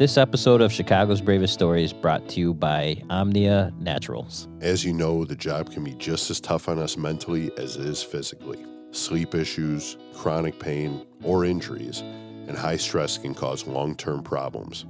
This episode of Chicago's Bravest Stories brought to you by Omnia Naturals. As you know, the job can be just as tough on us mentally as it is physically. Sleep issues, chronic pain, or injuries, and high stress can cause long term problems.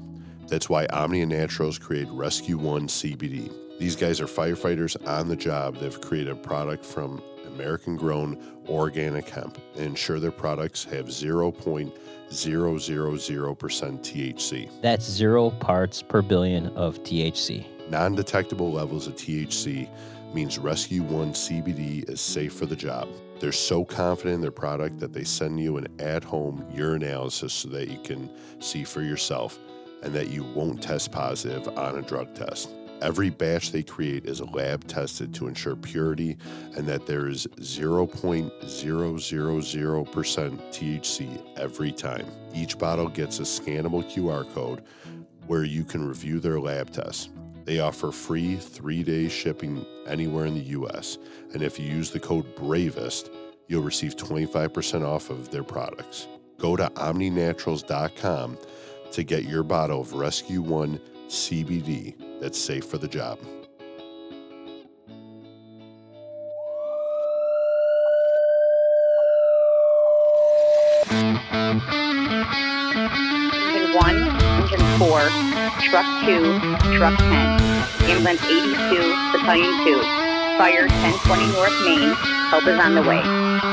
That's why Omnia Naturals created Rescue One CBD. These guys are firefighters on the job that have created a product from American grown organic hemp and ensure their products have 0.000% THC. That's zero parts per billion of THC. Non detectable levels of THC means Rescue One CBD is safe for the job. They're so confident in their product that they send you an at home urinalysis so that you can see for yourself and that you won't test positive on a drug test. Every batch they create is lab tested to ensure purity and that there is 0.000% THC every time. Each bottle gets a scannable QR code where you can review their lab tests. They offer free three day shipping anywhere in the US. And if you use the code BRAVEST, you'll receive 25% off of their products. Go to omninaturals.com to get your bottle of Rescue One CBD that's safe for the job. Engine 1, Engine 4, Truck 2, Truck 10, Ambulance 82, Battalion 2, Fire 1020 North Main, help is on the way.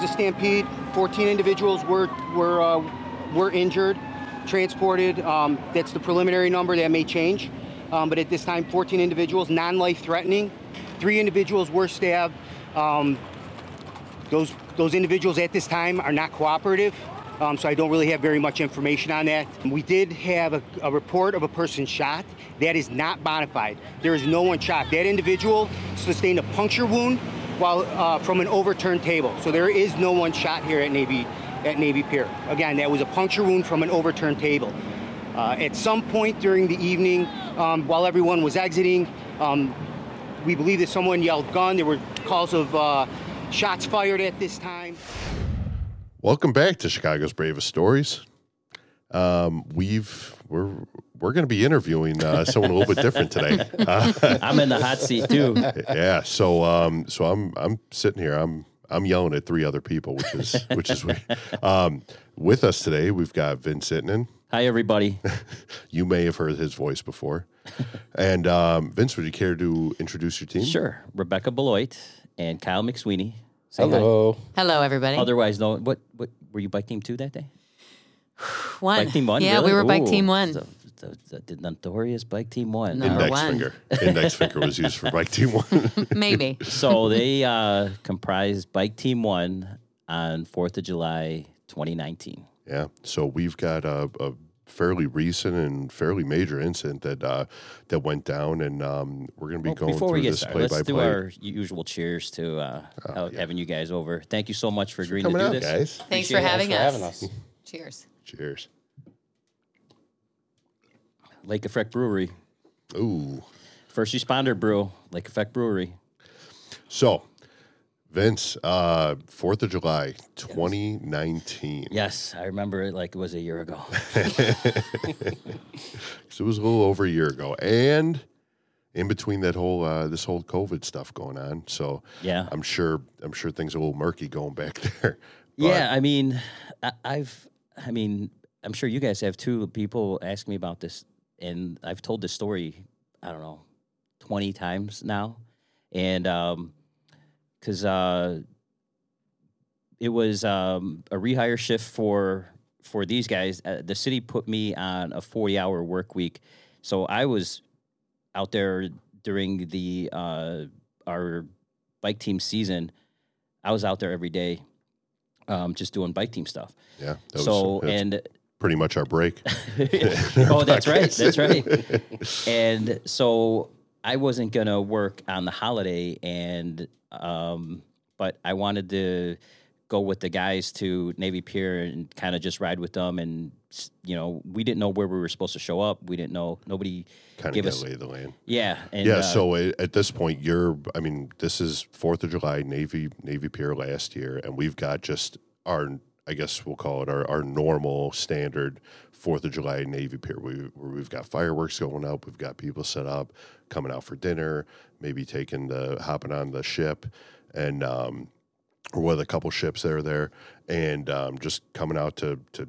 Was a stampede. 14 individuals were were uh, were injured, transported. Um, that's the preliminary number. That may change, um, but at this time, 14 individuals, non-life threatening. Three individuals were stabbed. Um, those those individuals at this time are not cooperative. Um, so I don't really have very much information on that. We did have a, a report of a person shot. That is not bona fide. There is no one shot. That individual sustained a puncture wound while uh, from an overturned table. So there is no one shot here at Navy at Navy Pier. Again, that was a puncture wound from an overturned table. Uh, at some point during the evening, um, while everyone was exiting, um, we believe that someone yelled gun. There were calls of uh, shots fired at this time. Welcome back to Chicago's Bravest Stories. Um, we've we're we're going to be interviewing uh, someone a little bit different today. Uh, I'm in the hot seat too. yeah, so um, so I'm I'm sitting here. I'm I'm yelling at three other people, which is which is weird. Um, with us today, we've got Vince Ittinen. Hi, everybody. You may have heard his voice before. and um, Vince, would you care to introduce your team? Sure. Rebecca Beloit and Kyle McSweeney. Say hi. Hello. Hello, everybody. Otherwise known, what, what, were you bike team two that day? one. Bike team one? Yeah, really? we were bike team one. So, so, so the notorious bike team one. Number Index one. finger. Index finger was used for bike team one. Maybe. so they uh, comprised Bike Team One on Fourth of July, 2019. yeah. So we've got a, a fairly recent and fairly major incident that uh, that went down, and um, we're going to be Well, going before through we get this started, play let's by do play. our usual cheers to uh, how- having you guys over. Thank you so much for agreeing to Coming do out, this. guys. Thanks for Appreciate it. having for us. having us. Cheers. Cheers. Lake Effect Brewery, Ooh. first responder brew, Lake Effect Brewery. So, Vince, uh, Fourth of July, 2019. Yes, I remember it like it was a year ago. So it was a little over a year ago, and in between that whole uh, this whole COVID stuff going on. So Yeah. I'm sure I'm sure things are a little murky going back there. But yeah, I mean, I, I've, I mean, I'm sure you guys have too. People ask me about this, and I've told this story, I don't know, 20 times now. And, um, cause, uh, it was, um, a rehire shift for, for these guys. Uh, the city put me on a 40 hour work week. So I was out there during the, uh, our bike team season. I was out there every day um, just doing bike team stuff. yeah, so and pretty much our break. oh, that's right, that's right. And so I wasn't gonna work on the holiday, and um, but I wanted to go with the guys to Navy Pier and kind of just ride with them. And you know, we didn't know where we were supposed to show up. We didn't know nobody Kind of us. lay the land. Yeah, and, yeah. uh, so at this point, you're. I mean, this is Fourth of July Navy Navy Pier last year, and we've got just our. I guess we'll call it our, our normal standard Fourth of July Navy Pier. We where we've got fireworks going up, we've got people set up, coming out for dinner, maybe taking the hopping on the ship, and um, or with a couple ships that are there, and um, just coming out to to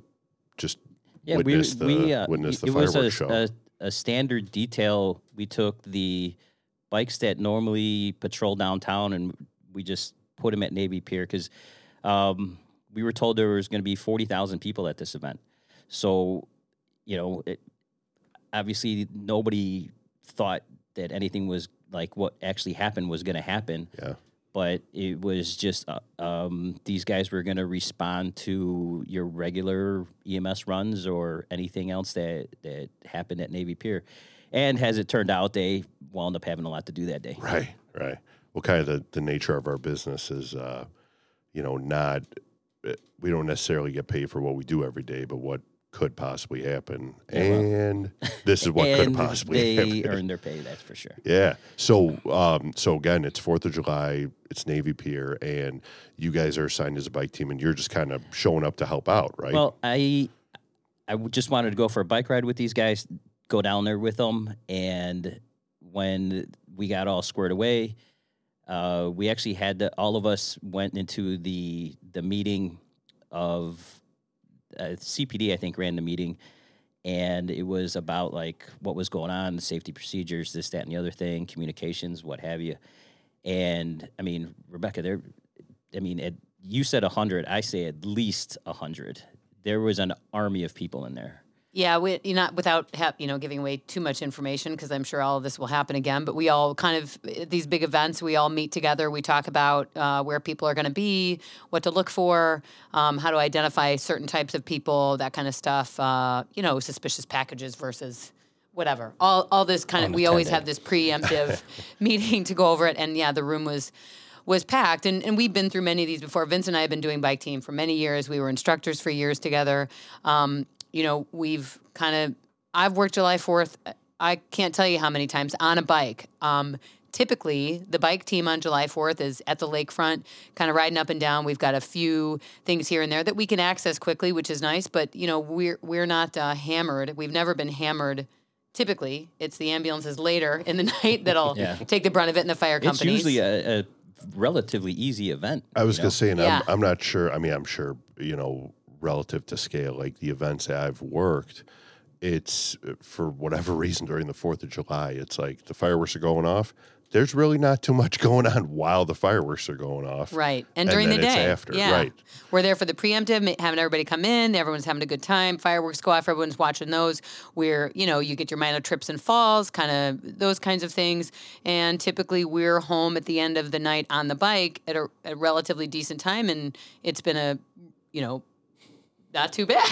just yeah, witness we, the we uh, witness the it was fireworks a, show. A, a standard detail. We took the bikes that normally patrol downtown, and we just put them at Navy Pier because um, we were told there was going to be forty thousand people at this event. So, you know, it, obviously nobody thought that anything was like what actually happened was going to happen. Yeah. But it was just uh, um, these guys were going to respond to your regular EMS runs or anything else that that happened at Navy Pier, and as it turned out, they wound up having a lot to do that day. Right, right. Well, kind of the, the nature of our business is, uh, you know, not, we don't necessarily get paid for what we do every day, but what could possibly happen. Yeah, well. and this is what could and possibly they happen. earned their pay. That's for sure. Yeah. So, um, so again, it's Fourth of July. It's Navy Pier, and you guys are assigned as a bike team, and you're just kind of showing up to help out, right? Well, I I just wanted to go for a bike ride with these guys, go down there with them, and when we got all squared away, uh, we actually had to, all of us went into the the meeting of uh, CPD. I think ran the meeting, and it was about like what was going on, the safety procedures, this, that, and the other thing, communications, what have you. And I mean, Rebecca, there. I mean, it, you said hundred. I say at least hundred. There was an army of people in there. Yeah, we you not without ha- you know giving away too much information because I'm sure all of this will happen again. But we all kind of these big events. We all meet together. We talk about uh, where people are going to be, what to look for, um, how to identify certain types of people, that kind of stuff. Uh, you know, suspicious packages versus whatever. All all this kind of. We always have this preemptive meeting to go over it. And yeah, the room was was packed and, and we've been through many of these before vince and i have been doing bike team for many years we were instructors for years together um, you know we've kind of i've worked july 4th i can't tell you how many times on a bike um, typically the bike team on july 4th is at the lakefront kind of riding up and down we've got a few things here and there that we can access quickly which is nice but you know we're we're not uh, hammered we've never been hammered typically it's the ambulances later in the night that'll Yeah. take the brunt of it and the fire companies. It's usually a, a relatively easy event. I was you gonna say, and Yeah. I'm, I'm not sure. I mean, I'm sure you know, relative to scale, like the events that I've worked, it's uh, for whatever reason during the Fourth of July, it's like the fireworks are going off. There's really not too much going on while the fireworks are going off. Right. And And during the day. after, Yeah. right. We're there for the preemptive, having everybody come in. Everyone's having a good time. Fireworks go off. Everyone's watching those. Where, you know, you get your minor trips and falls, kind of those kinds of things. And typically we're home at the end of the night on the bike at a, a relatively decent time. And it's been a, you know, not too bad.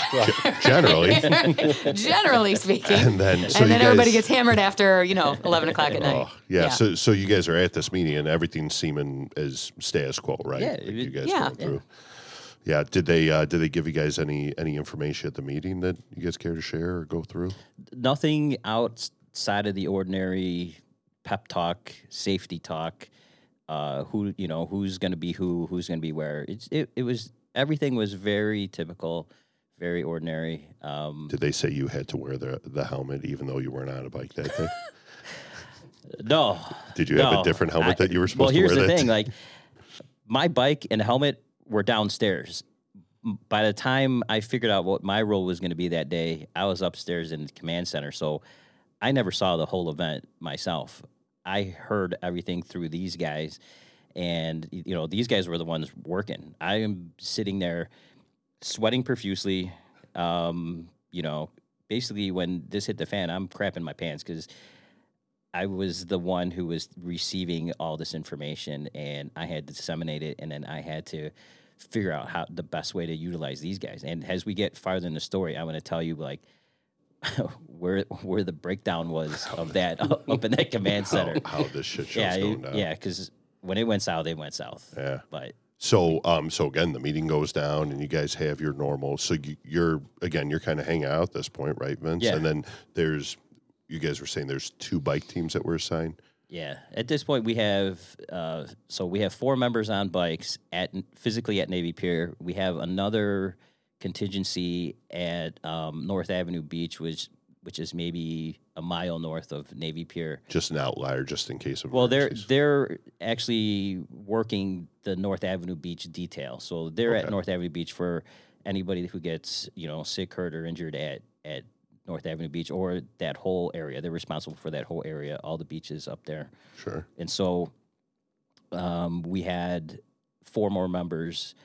Generally, Generally speaking. and then so and you then everybody gets hammered after, you know, 11 o'clock at night. Oh, yeah. So so you guys are at this meeting and everything's seeming as status quo, right? Yeah, Like you guys yeah. going through. Yeah. Did they uh, did they give you guys any any information at the meeting that you guys care to share or go through? nothing outside of the ordinary pep talk, safety talk. Uh, who you know who's going to be who, who's going to be where. It's it, it was everything was very typical, very ordinary. Um, Did they say you had to wear the the helmet even though you weren't on a bike that day? no, Did you have no, a different helmet I- that you were supposed here's to wear Well, here's the thing: day? like my bike and helmet were downstairs. By the time I figured out what my role was going to be that day, I was upstairs in the command center, so I never saw the whole event myself. I heard everything through these guys, and you know these guys were the ones working. I am sitting there, sweating profusely. Um, you know, basically when this hit the fan, I'm crapping my pants because I was the one who was receiving all this information, and I had to disseminate it, and then I had to figure out how the best way to utilize these guys. And as we get farther in the story, I want to tell you like where where the breakdown was of that up in that command center. how, how this shit show's yeah, going down. yeah, because when it went south, it went south. Yeah. But So, um, so again, the meeting goes down, and you guys have your normal. So you, you're again, you're kind of hanging out at this point, right, Vince? Yeah. And then there's, you guys were saying there's two bike teams that were assigned. Yeah, at this point we have uh, so we have four members on bikes at physically at Navy Pier. We have another contingency at um, North Avenue Beach, which which is maybe a mile north of Navy Pier. Just an outlier, just in case of. Well, they're they're actually working the North Avenue Beach detail, so they're at North Avenue Beach for anybody who gets you know sick, hurt, or injured at at North Avenue Beach or that whole area. They're responsible for that whole area, all the beaches up there. sure. And so um, we had four more members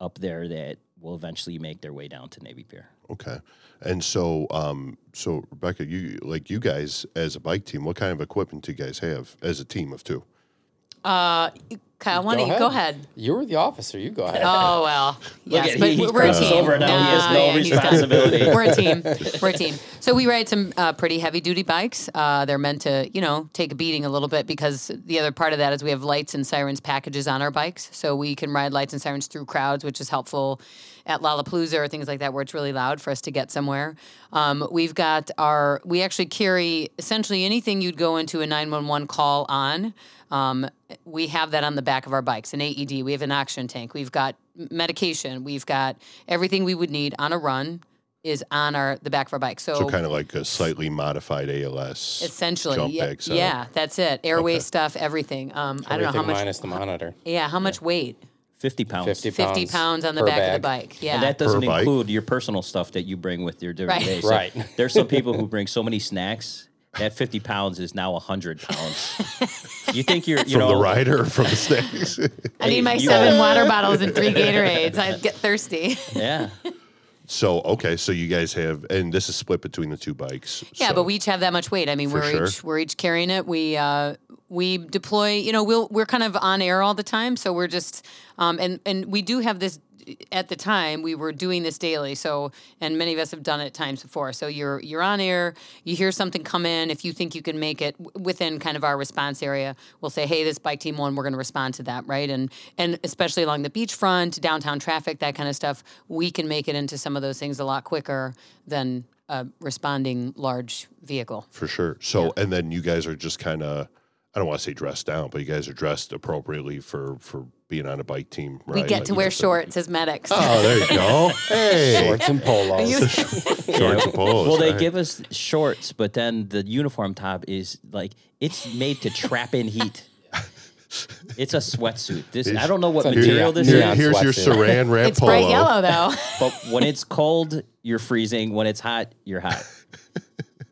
up there that will eventually make their way down to Navy Pier. Okay. And so, um, so Rebecca, you like you guys as a bike team. What kind of equipment do you guys have as a team of two? Uh, Kyle, why don't you go ahead? You were the officer. You go ahead. Oh well, yes, at- but he- he we're a team. over now. He has no he's done. responsibility. We're a team. We're a team. So we ride some uh, pretty heavy duty bikes. Uh, they're meant to, you know, take a beating a little bit because the other part of that is we have lights and sirens packages on our bikes, so we can ride lights and sirens through crowds, which is helpful at Lollapalooza or things like that where it's really loud for us to get somewhere. Um, we've got our. We actually carry essentially anything you'd go into a nine one one call on. Um, we have that on the back of our bikes an AED, we have an oxygen tank, we've got medication, we've got everything we would need on a run is on our the back of our bike. So, So kind of like a slightly modified ALS. essentially, jump yeah, bag yeah, that's it. Airway Okay. stuff, everything. Um, I don't know how much. minus the monitor. yeah, how much weight? 50 pounds. 50 Fifty pounds pounds on the per back of the bike. Yeah, And that doesn't Per bike? include your personal stuff that you bring with your different Right. days. So Right. There's some people who bring so many snacks that 50 pounds is now 100 pounds. you think you're, you from know, the rider or from the snakes. I need my seven water bottles and three Gatorades. I get thirsty. Yeah. so okay, so you guys have, and this is split between the two bikes. Yeah, so- but we each have that much weight. I mean, For we're sure. each we're each carrying it. We uh, we deploy. You know, we'll we're kind of on air all the time, so we're just um, and and we do have this. At the time, we were doing this daily. So, and many of us have done it times before. So you're you're on air. You hear something come in. If you think you can make it within kind of our response area, we'll say, "Hey, this bike team one, we're going to respond to that, right?" And and especially along the beachfront, downtown traffic, that kind of stuff, we can make it into some of those things a lot quicker than a responding large vehicle. for sure. So and then you guys are just kind of, I don't want to say dressed down, but you guys are dressed appropriately for for being on a bike team. Right? We get Like, to you wear know, so- shorts as medics. Oh, there you go. Hey, Shorts and polos. shorts and polos. Well, they right. give us shorts, but then the uniform top is like it's made to trap in heat. It's a sweatsuit. This I don't know what material neon- this Here- neon is, here's your. Saran wrap it's polo. bright yellow though. but when it's cold, you're freezing. When it's hot, you're hot.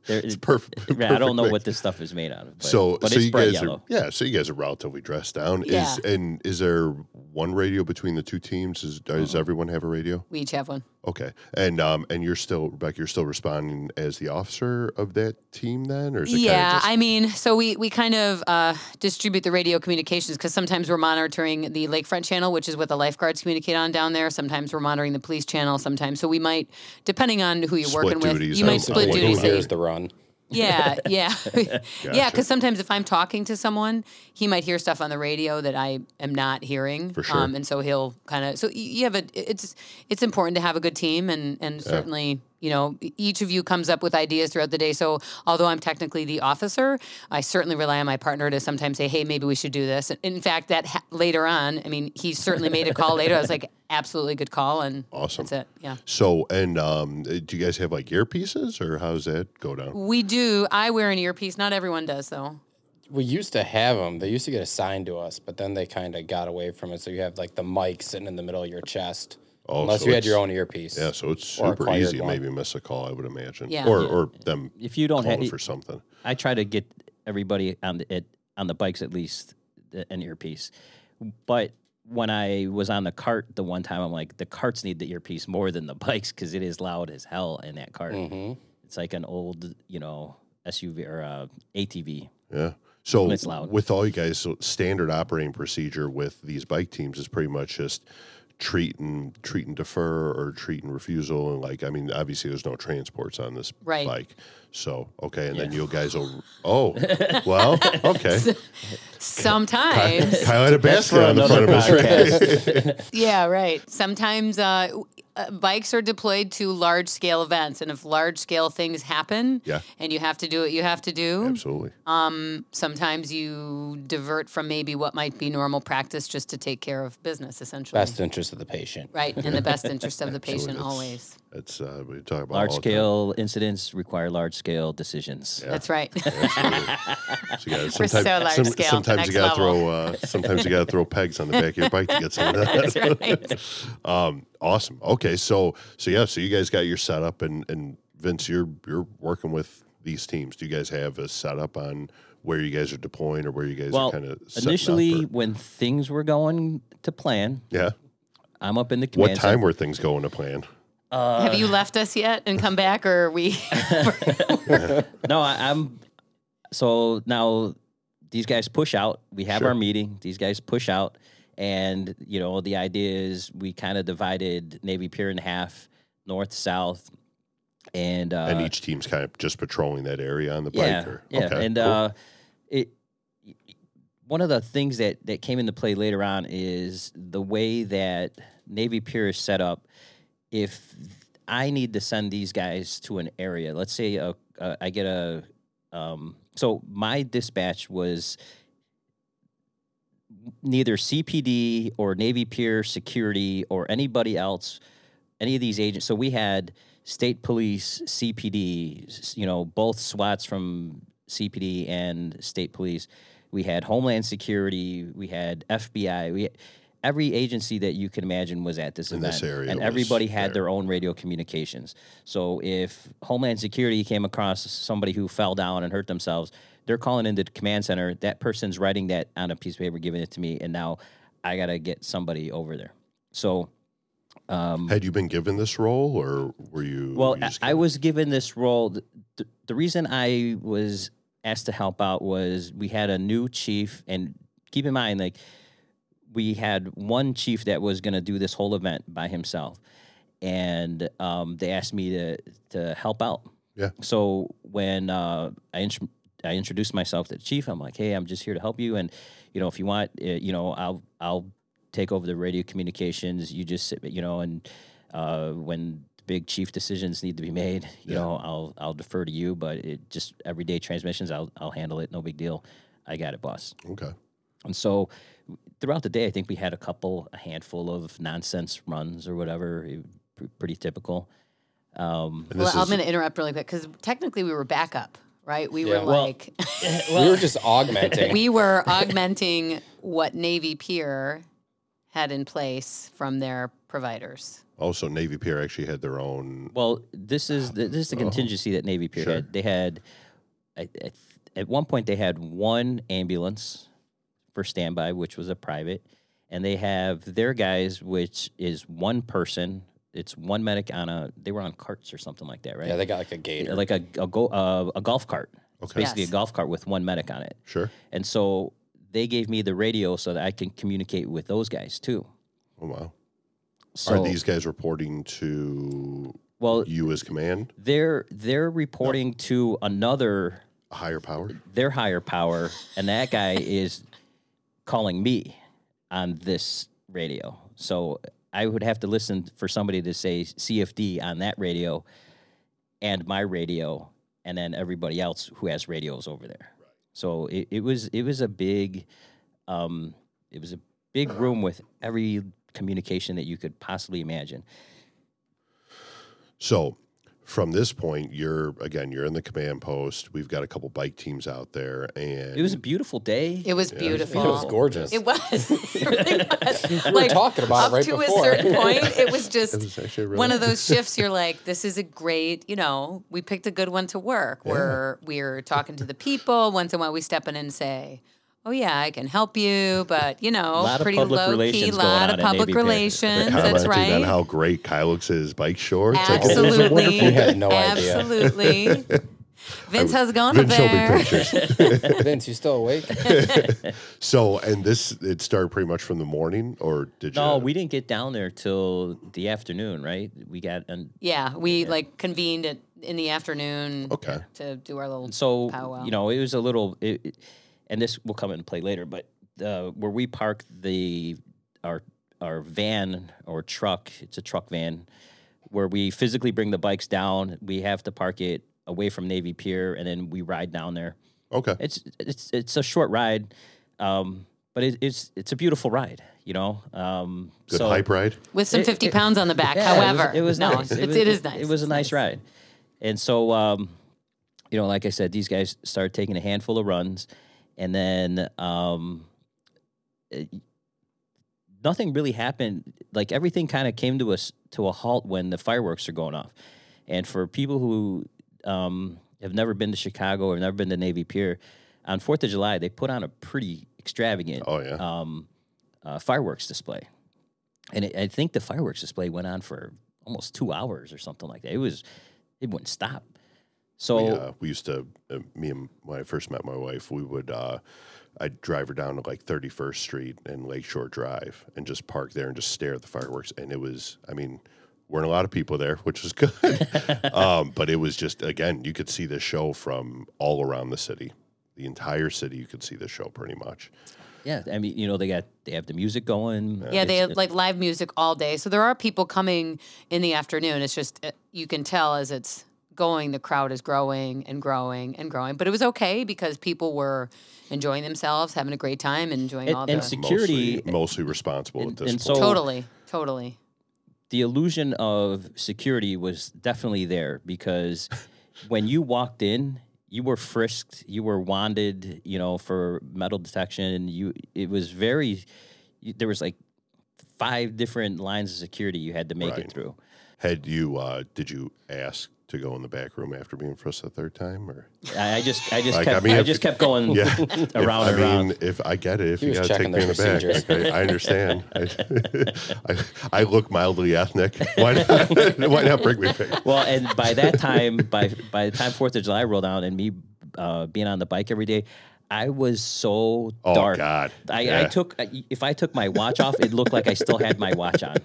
There is perfect- I don't perfect know mix. what this stuff is made out of. But, so, but so it's you bright guys yellow. are yeah. So you guys are relatively dressed down. Yeah. Is and is there one radio between the two teams? Is does Uh-huh. everyone have a radio? we each have one. Okay, and um and you're still Rebecca. You're still responding as the officer of that team then, or is it Yeah, Kind of just, I mean, so we we kind of uh, distribute the radio communications because sometimes we're monitoring the lakefront channel, which is what the lifeguards communicate on down there. Sometimes we're monitoring the police channel. Sometimes, so we might, depending on who you're Split working with, you on- might split duties. goes that on. you- Here's the run. Yeah, yeah, yeah. Because sometimes if I'm talking to someone, he might hear stuff on the radio that I am not hearing. For sure. Um, and so he'll kind of. So you have a. It's it's important to have a good team, and and certainly you know each of you comes up with ideas throughout the day. So although I'm technically the officer, I certainly rely on my partner to sometimes say, hey, maybe we should do this. In fact, that ha- later on, I mean, he certainly made a call later. I was like, absolutely good call, and Awesome. That's it. Yeah. So and um, do you guys have like earpieces or how's that go down? We do. I wear an earpiece. Not everyone does, though. We used to have them. They used to get assigned to us, but then they kind of got away from it. So you have like the mic sitting in the middle of your chest, Oh, unless so you had your own earpiece. Yeah, so it's Or super acquired easy one. maybe miss a call. I would imagine. Yeah. Or Yeah. or them If you don't have, for something. I try to get everybody on the it, on the bikes at least the- an earpiece. But when I was on the cart the one time, I'm like, the carts need the earpiece more than the bikes because it is loud as hell in that cart. hmm It's like an old, you know, SUV or uh, ATV. Yeah. So When it's loud. with all you guys, so standard operating procedure with these bike teams is pretty much just treat and treat and defer or treat and refusal and like I mean obviously there's no transports on this Right. bike. So okay, and then you guys will oh well okay. Sometimes, Kyle had a basket on the front another of his podcast. yeah, right. Sometimes uh, uh, bikes are deployed to large scale events, and if large scale things happen, Yeah. and you have to do what you have to do, Absolutely. Um, sometimes you divert from maybe what might be normal practice just to take care of business, essentially. Best interest of the patient. Right, in the best interest of the patient, always. It's uh, we talk about large all the time. scale incidents require large scale decisions. That's right. So you gotta, We're so sometimes, large some- scale, sometimes you gotta throw uh, sometimes you gotta throw pegs on the back of your bike to get some of that. That's right. Um, awesome. Okay, so so yeah, so you guys got your setup, and and Vince, you're you're working with these teams. Do you guys have a setup on where you guys are deploying or where you guys Well, are kind of initially, when things were going to plan, yeah. I'm up in the What command time were things going to plan? Have you left us yet and come back, or are we? No, I, I'm. So now these guys push out. We have Sure. our meeting. These guys push out, and you know the idea is we kind of divided Navy Pier in half, north south, and uh, and each team's kind of just patrolling that area on the bike. yeah, or, yeah, okay, and cool. uh, it. One of the things that that came into play later on is the way that Navy Pier is set up. If I need to send these guys to an area, let's say a, uh, I get a, um, so my dispatch was neither CPD or Navy Pier security or anybody else, any of these agents. So we had state police, CPD, you know, both SWATs from CPD and state police. We had Homeland Security. We had FBI. We every agency that you can imagine was at this In event, this area and everybody had there. their own radio communications. So if Homeland Security came across somebody who fell down and hurt themselves, they're calling into the command center. That person's writing that on a piece of paper, giving it to me, and now I got to get somebody over there. So, um, had you been given this role, or were you? well, you I, just I kinda- was given this role. The, the reason I was asked to help out was we had a new chief, and keep in mind, like we had one chief that was going to do this whole event by himself, and um, they asked me to to help out. Yeah. So when uh, I int- I introduced myself to the chief, I'm like, hey, I'm just here to help you, and you know, if you want, uh, you know, I'll I'll take over the radio communications. You just sit, you know, and uh, when big chief decisions need to be made, you Yeah. know, I'll I'll defer to you. But it just everyday transmissions, I'll I'll handle it. No big deal. I got it, boss. okay. And so throughout the day, I think we had a couple, a handful of nonsense runs or whatever, it- pretty typical. Um, well, this I'm going to interrupt really quick because technically we were backup, right? We Yeah. were Well- like, we were just augmenting. we were augmenting what Navy Pier had in place from their providers. also Navy Pier actually had their own. well, this is the, this is the Oh. contingency that Navy Pier Sure. had. They had, I, I, at one point, they had one ambulance for standby, which was a private, and they have their guys, which is one person. It's one medic on a. They were on carts or something like that, right? yeah, they got like a gator. like a a, go, uh, a golf cart. It's Okay. basically Yes. a golf cart with one medic on it. Sure. And so they gave me the radio so that I can communicate with those guys too. Oh wow. So Are these guys reporting to well, you as command? they're they're reporting to another A higher power? their higher power, and that guy is calling me on this radio. So I would have to listen for somebody to say CFD on that radio and my radio, and then everybody else who has radios over there. So it, it was it was a big um, it was a big room with every communication that you could possibly imagine. So from this point, you're again, you're in the command post. We've got a couple bike teams out there, and It was a beautiful day. It was Yeah. beautiful. it was gorgeous. It was. It really was. we were talking about up it right to before. a certain point, it was just It was really- one of those shifts. You're like, this is a great. You know, we picked a good one to work. Where we're talking to the people. Once in a while, we step in and say. Oh yeah, I can help you, but you know, pretty low key, relations going lot of public relations. commenting That's on right. how great Kyle looks in his bike shorts. Like, it was a Absolutely. wonderful- You had no idea. Absolutely. Vince, has gone Vince up showed me there? pictures. Vince, you still awake? so, and this it started pretty much from the morning, or did you? No, we didn't get down there till the afternoon, right? We got and Yeah, we like convened at, in the afternoon. Okay. To do our little so powwow. you know it was a little, it, it- and this will come into play later. But uh, where we park the our our van or truck, it's a truck van, where we physically bring the bikes down. We have to park it away from Navy Pier, and then we ride down there. Okay. It's it's it's a short ride, um, but it, it's it's a beautiful ride. You know, um, Good so, hype ride. with some 50 it- pounds on the back. Yeah, it was- However, it was, no, nice. It's, was, it is nice. It was a It's nice, ride, and so um, you know, like I said, these guys started taking a handful of runs, and then um, it- nothing really happened. Like everything kind of came to us to a halt when the fireworks are going off, and for people who um, have never been to Chicago or never been to Navy Pier, on Fourth of July they put on a pretty extravagant Oh yeah. um, uh, fireworks display, and it, I think the fireworks display went on for almost two hours or something like that. It was, it wouldn't stop. So we, uh, we used to, uh, me and when I first met my wife, we would, uh, I'd drive her down to like 31st Street and Lakeshore Drive and just park there and just stare at the fireworks. And it was, I mean, weren't a lot of people there, which was good. um, but it was just, again, you could see the show from all around the city. The entire city, you could see the show pretty much. yeah, I mean, you know, they got they have the music going. Yeah, they have like live music all day. So there are people coming in the afternoon. It's just uh, you can tell as it's going, the crowd is growing and growing and growing. But it was okay because people were enjoying themselves, having a great time, enjoying And- all and the sec- Security- mostly, mostly responsible and- at this and point. so- totally, totally. the illusion of security was definitely there because when you walked in, you were frisked, you were wanded, you know, for metal detection. You, it was very, you, there was like five different lines of security you had to make Right. it through. Had you, uh, did you ask to go in the back room after being frisked the third time or? I, I just, I just Like, I kept, I, mean, if- just kept going Yeah. around If- and I around. mean, if I get it, if He you was got to take me in the the back, like, I, I understand. I, I, I look mildly ethnic. Why not, why not bring me back? Well, and by that time, by by the time Fourth of July rolled out, and me uh, being on the bike every day, I was so Oh, dark. God. I, I took if I took my watch off, it looked like I still had my watch on.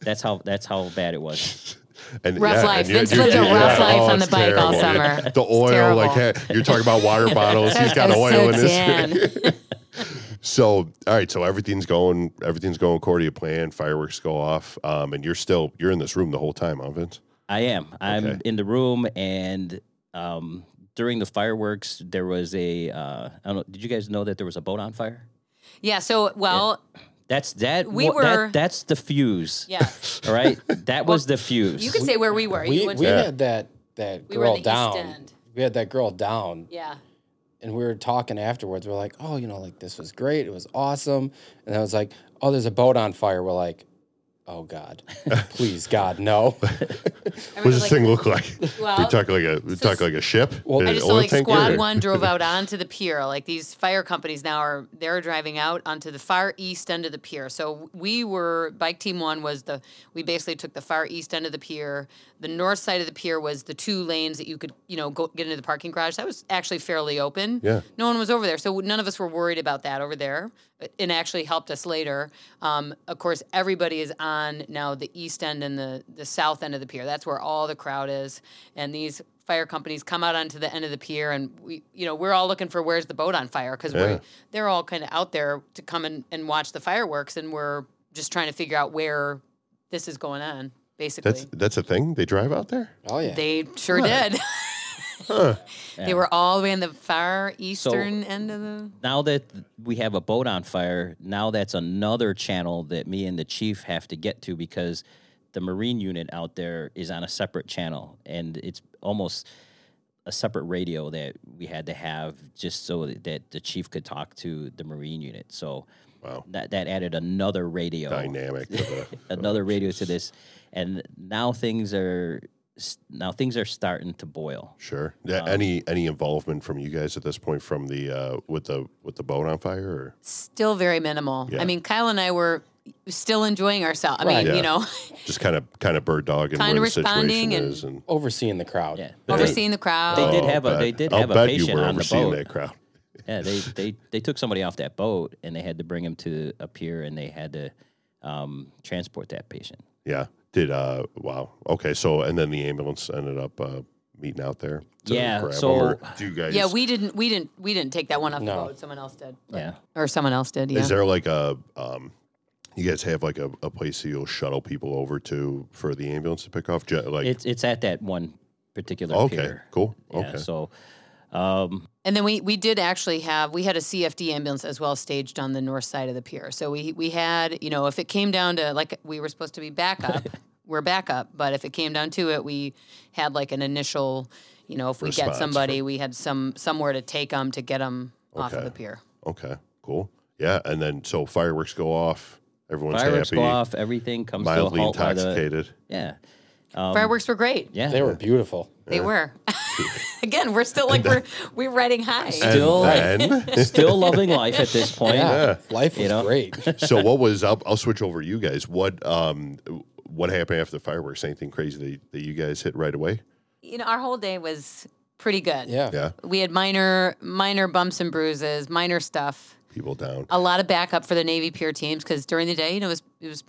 That's how that's how bad it was. And, Rough yeah, life. and you- Vince you- lives a yeah, rough life oh, on the it's bike all terrible. summer. The oil, terrible. like hey, you're talking about water bottles. He's got oil so in his. tan. So, all right, so everything's going, everything's going according to plan. Fireworks go off, um, and you're still you're in this room the whole time, huh, Vince? I am. I'm Okay. in the room, and um, during the fireworks, there was a. Uh, I don't know. Did you guys know that there was a boat on fire? Yeah. So well, That's that. We wa- that- were- that's the fuse. yeah. All right. That was the fuse. You could say where we were. we you went we to, had that that We were in girl the East down. End. We had that girl down, yeah. and we were talking afterwards. We're like, oh, you know, like this was great. It was awesome. And I was like, oh, there's a boat on fire. We're like, oh God, please God, no. What does this thing look like? Well, we talk like a we talk like a ship. Well, I just saw like tanker? Squad One drove out onto the pier. Like these fire companies now are they're driving out onto the far east end of the pier. So we were bike team one was the we basically took the far east end of the pier. The north side of the pier was the two lanes that you could you know go get into the parking garage. That was actually fairly open. Yeah. No one was over there, so none of us were worried about that over there. And actually helped us later. Um, of course, everybody is on now the east end and the the south end of the pier. That's where all the crowd is, and these fire companies come out onto the end of the pier, and we, you know, we're all looking for where's the boat on fire because Yeah. they're all kind of out there to come and, and watch the fireworks, and we're just trying to figure out where this is going on. Basically, That's that's a thing. They drive out there. Oh yeah. they sure did. They were all the way in the far eastern end of the. now that we have a boat on fire, now that's another channel that me and the chief have to get to because the Marine unit out there is on a separate channel and it's almost a separate radio that we had to have just so that the chief could talk to the Marine unit. So Wow. that, that added another radio Dynamic. To the, another radio to this and now things are now things are starting to boil. Sure. Yeah. Um, any any involvement from you guys at this point from the uh, with the with the boat on fire? Or Still very minimal. Yeah. I mean, Kyle and I were still enjoying ourselves. I Right. mean, Yeah. you know, Just kind of kind of bird dogging Kinda responding and- is, and Overseeing the crowd. Yeah. But overseeing the crowd. They did Oh, have a- they did I'll have a bet you patient were on the boat. that crowd. Yeah, they, they they took somebody off that boat and they had to bring him to a pier and they had to um, transport that patient. Yeah. Did uh wow. Okay. So and then the ambulance ended up uh meeting out there. to Yeah, grab 'em, so- or do you guys yeah, we didn't, we didn't, we didn't take that one off the No. boat. Someone else did. Yeah. or someone else did. Yeah. Is there like a um you guys have like a, a place that you'll shuttle people over to for the ambulance to pick off? Jet like It's it's at that one particular okay, pier. cool. Yeah, Okay. So um, And then we we did actually have we had a CFD ambulance as well staged on the north side of the pier. So we we had you know if it came down to like we were supposed to be backup, we're backup. But if it came down to it, we had like an initial, you know, if we Response get somebody, we had some somewhere to take them to get them off of Okay. the pier. Okay, cool. Yeah, and then so fireworks go off. Everyone's fireworks happy. go off. Everything comes Mildly to a halt by the intoxicated. yeah. Um, Fireworks were great. Yeah, They were beautiful. They were. Again, we're still like we're we're riding high. Still- still loving life at this point. Yeah. Life was You know? great. so what was? I'll, I'll switch over to you guys. What um what happened after the fireworks? Anything crazy that, that you guys hit right away? You know, our whole day was pretty good. Yeah. Yeah, We had minor minor bumps and bruises, minor stuff. people down. a lot of backup for the Navy Pier teams because during the day, you know, it was it was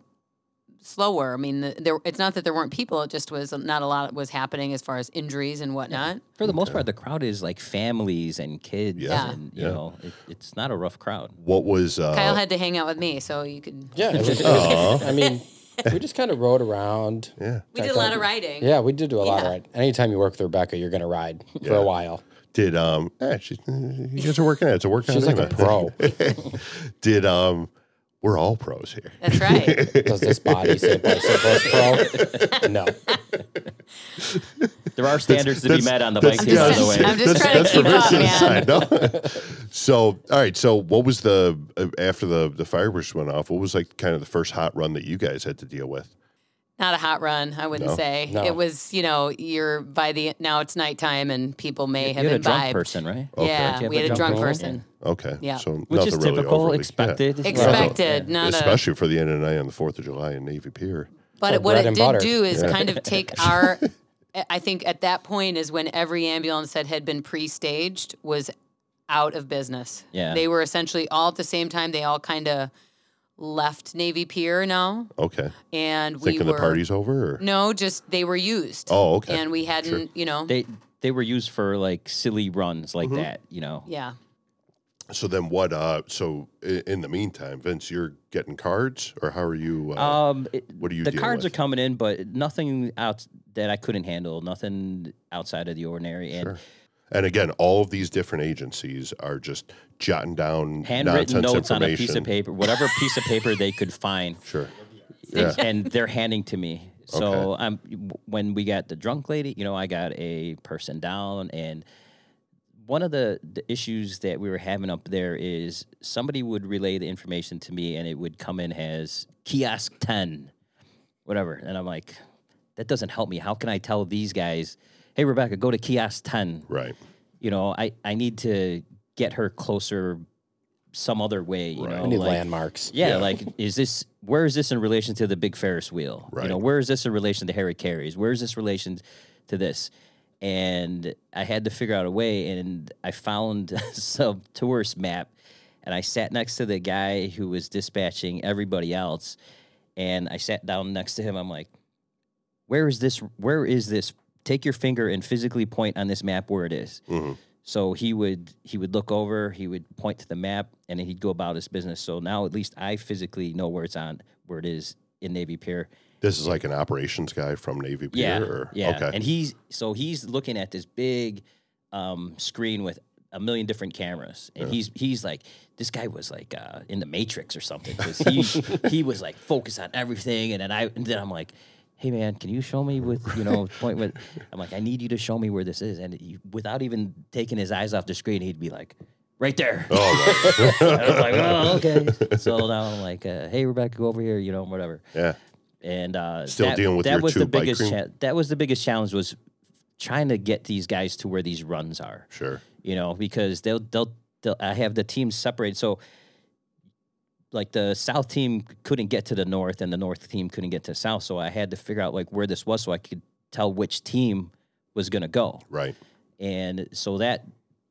slower. I mean, the, there it's not that there weren't people; it just was not a lot was happening as far as injuries and whatnot. For the most part, the crowd is like families and kids, Yeah. and you Yeah. know, it, it's not a rough crowd. What was? Uh, Kyle had to hang out with me, so you could. Yeah. It was, it was- I mean, we just kind of rode around. yeah. We did a lot of riding. Yeah, we did do a lot of Yeah. ride. Anytime you work with Rebecca, you're going to ride for Yeah. a while. Did um? Eh, she, you guys are working at it. It's a workout. She's like a anyway. pro. Did um? We're all pros here. That's right. Does this body say bicycles pro? No. There are standards to be That's- met on the that's- bike team, yeah, by the way. I'm just trying to for keep up, Vincent's man. side, no? so, all right. So, what was the uh, after the the fireworks went off? What was like kind of the first hot run that you guys had to deal with? Not a hot run, I wouldn't No? say. No. It was, you know, you're by the now it's nighttime and people may have you had a drunk person, right? Okay. Yeah, Did we had a a drunk drunk person. Okay. Yeah. So Which is nothing really typical, overly- yeah. expected. Expected, Yeah. not a especially for the end of the night on the Fourth of July in Navy Pier. But like what it did butter. do is kind of take our. I think at that point is when every ambulance that had been pre-staged was out of business. Yeah. they were essentially all at the same time. They all kind of left Navy Pier now, Okay. and we Thinking were the party's over? Or? no, just they were used. Oh, okay. and we hadn't, you know, They they were used for like silly runs like that, you know. yeah. So then what? Uh, so in the meantime, Vince, you're getting cards, or how are you? Uh, Um, it- what are you The cards with? are coming in, but nothing out that I couldn't handle. Nothing outside of the ordinary, and Sure. And again, all of these different agencies are just jotting down handwritten notes on a piece of paper, whatever piece of paper they could find. Sure. Yeah. and they're handing to me. So Okay. Um, I'm when we got the drunk lady, you know, I got a person down, and one of the, the issues that we were having up there is somebody would relay the information to me, and it would come in as kiosk ten, whatever, and I'm like, that doesn't help me. How can I tell these guys, hey Rebecca, go to kiosk ten? Right. You know, I I need to get her closer some other way. You Right. know, We need like- landmarks. yeah, Yeah. like is this where is this in relation to the big Ferris wheel? Right. You know, where is this in relation to Harry Caray's? Where is this relation to this? And I had to figure out a way, and I found some tourist map, and I sat next to the guy who was dispatching everybody else, and I sat down next to him. I'm like, "Where is this? Where is this? Take your finger and physically point on this map where it is." Mhm. So he would he would look over, he would point to the map, and then he'd go about his business. So now at least I physically know where it's on, where it is in Navy Pier. This is like an operations guy from Navy Pier. Yeah, Or, yeah. Okay. And he's so he's looking at this big um, screen with a million different cameras, and he's he's like, this guy was like uh, in the Matrix or something because he he was like focused on everything, and then I and then I'm like. Hey man, can you show me with you know point with? I'm like, I need you to show me where this is, and he, without even taking his eyes off the screen, he'd be like, right there. oh, right. I was like, oh, okay. So now I'm like, uh, hey, Rebecca, go over here, you know, whatever. yeah. And uh, Still that, dealing with that was the biggest cha- that was the biggest challenge was trying to get these guys to where these runs are. Sure. You know, because they'll they'll, they'll I have the teams separated. So like the south team couldn't get to the north and the north team couldn't get to the south so i had to figure out like where this was so i could tell which team was going to go Right. and so that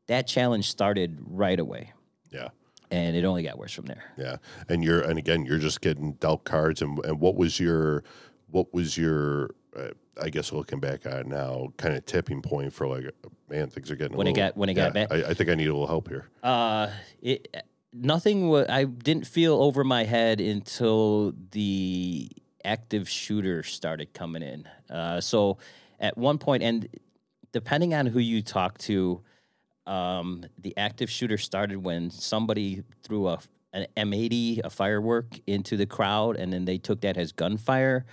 that challenge started right away Yeah. and it only got worse from there Yeah. And you're and again you're just getting dealt cards and and what was your what was your uh, I guess looking back at it now kind of tipping point for like man things are getting When it got- when it got bad? I, I think I need a little help here. Uh, it nothing. wa I didn't feel over my head until the active shooter started coming in. Uh, so at one point, and depending on who you talk to, um, the active shooter started when somebody threw a an M80, a firework, into the crowd, and then they took that as gunfire.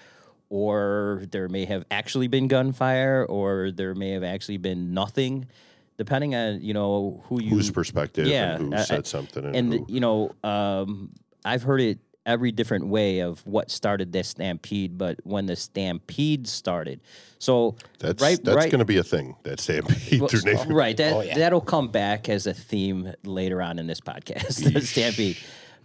Or there may have actually been gunfire, or there may have actually been nothing, depending on you know who you Whose perspective yeah, and who I- I- said something and, and who, you know um, i've heard it every different way of what started this stampede but when the stampede started so that's right that's right going to be a thing that stampede well, through Navy. right that, Oh, yeah. that'll come back as a theme later on in this podcast the stampede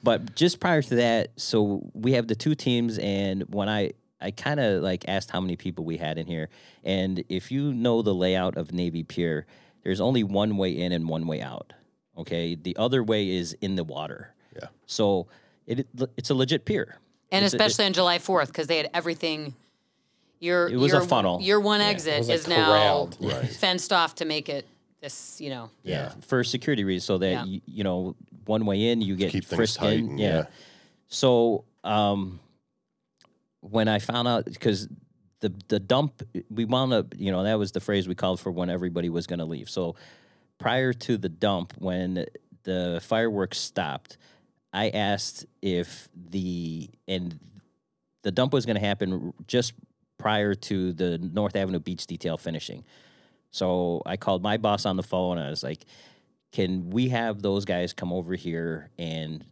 but just prior to that so we have the two teams and when i i kind of like asked how many people we had in here and if you know the layout of navy pier there's only one way in and one way out okay the other way is in the water Yeah. so it it's a legit pier And It's a- especially on July 4th, because they had everything. Your, It was a funnel. Your one it exit was, like, is now corralled. fenced off to make it this, you know. Yeah, for security reasons, so that Yeah. you, you know, one way in, you get Keep things frisked tight in. and- yeah. yeah. So um, when I found out, because the the dump, we wound up, you know, that was the phrase we called for when everybody was going to leave. So prior to the dump, when the fireworks stopped, I asked if the and the dump was going to happen just prior to the North Avenue Beach detail finishing. So I called my boss on the phone. And I was like, "Can we have those guys come over here and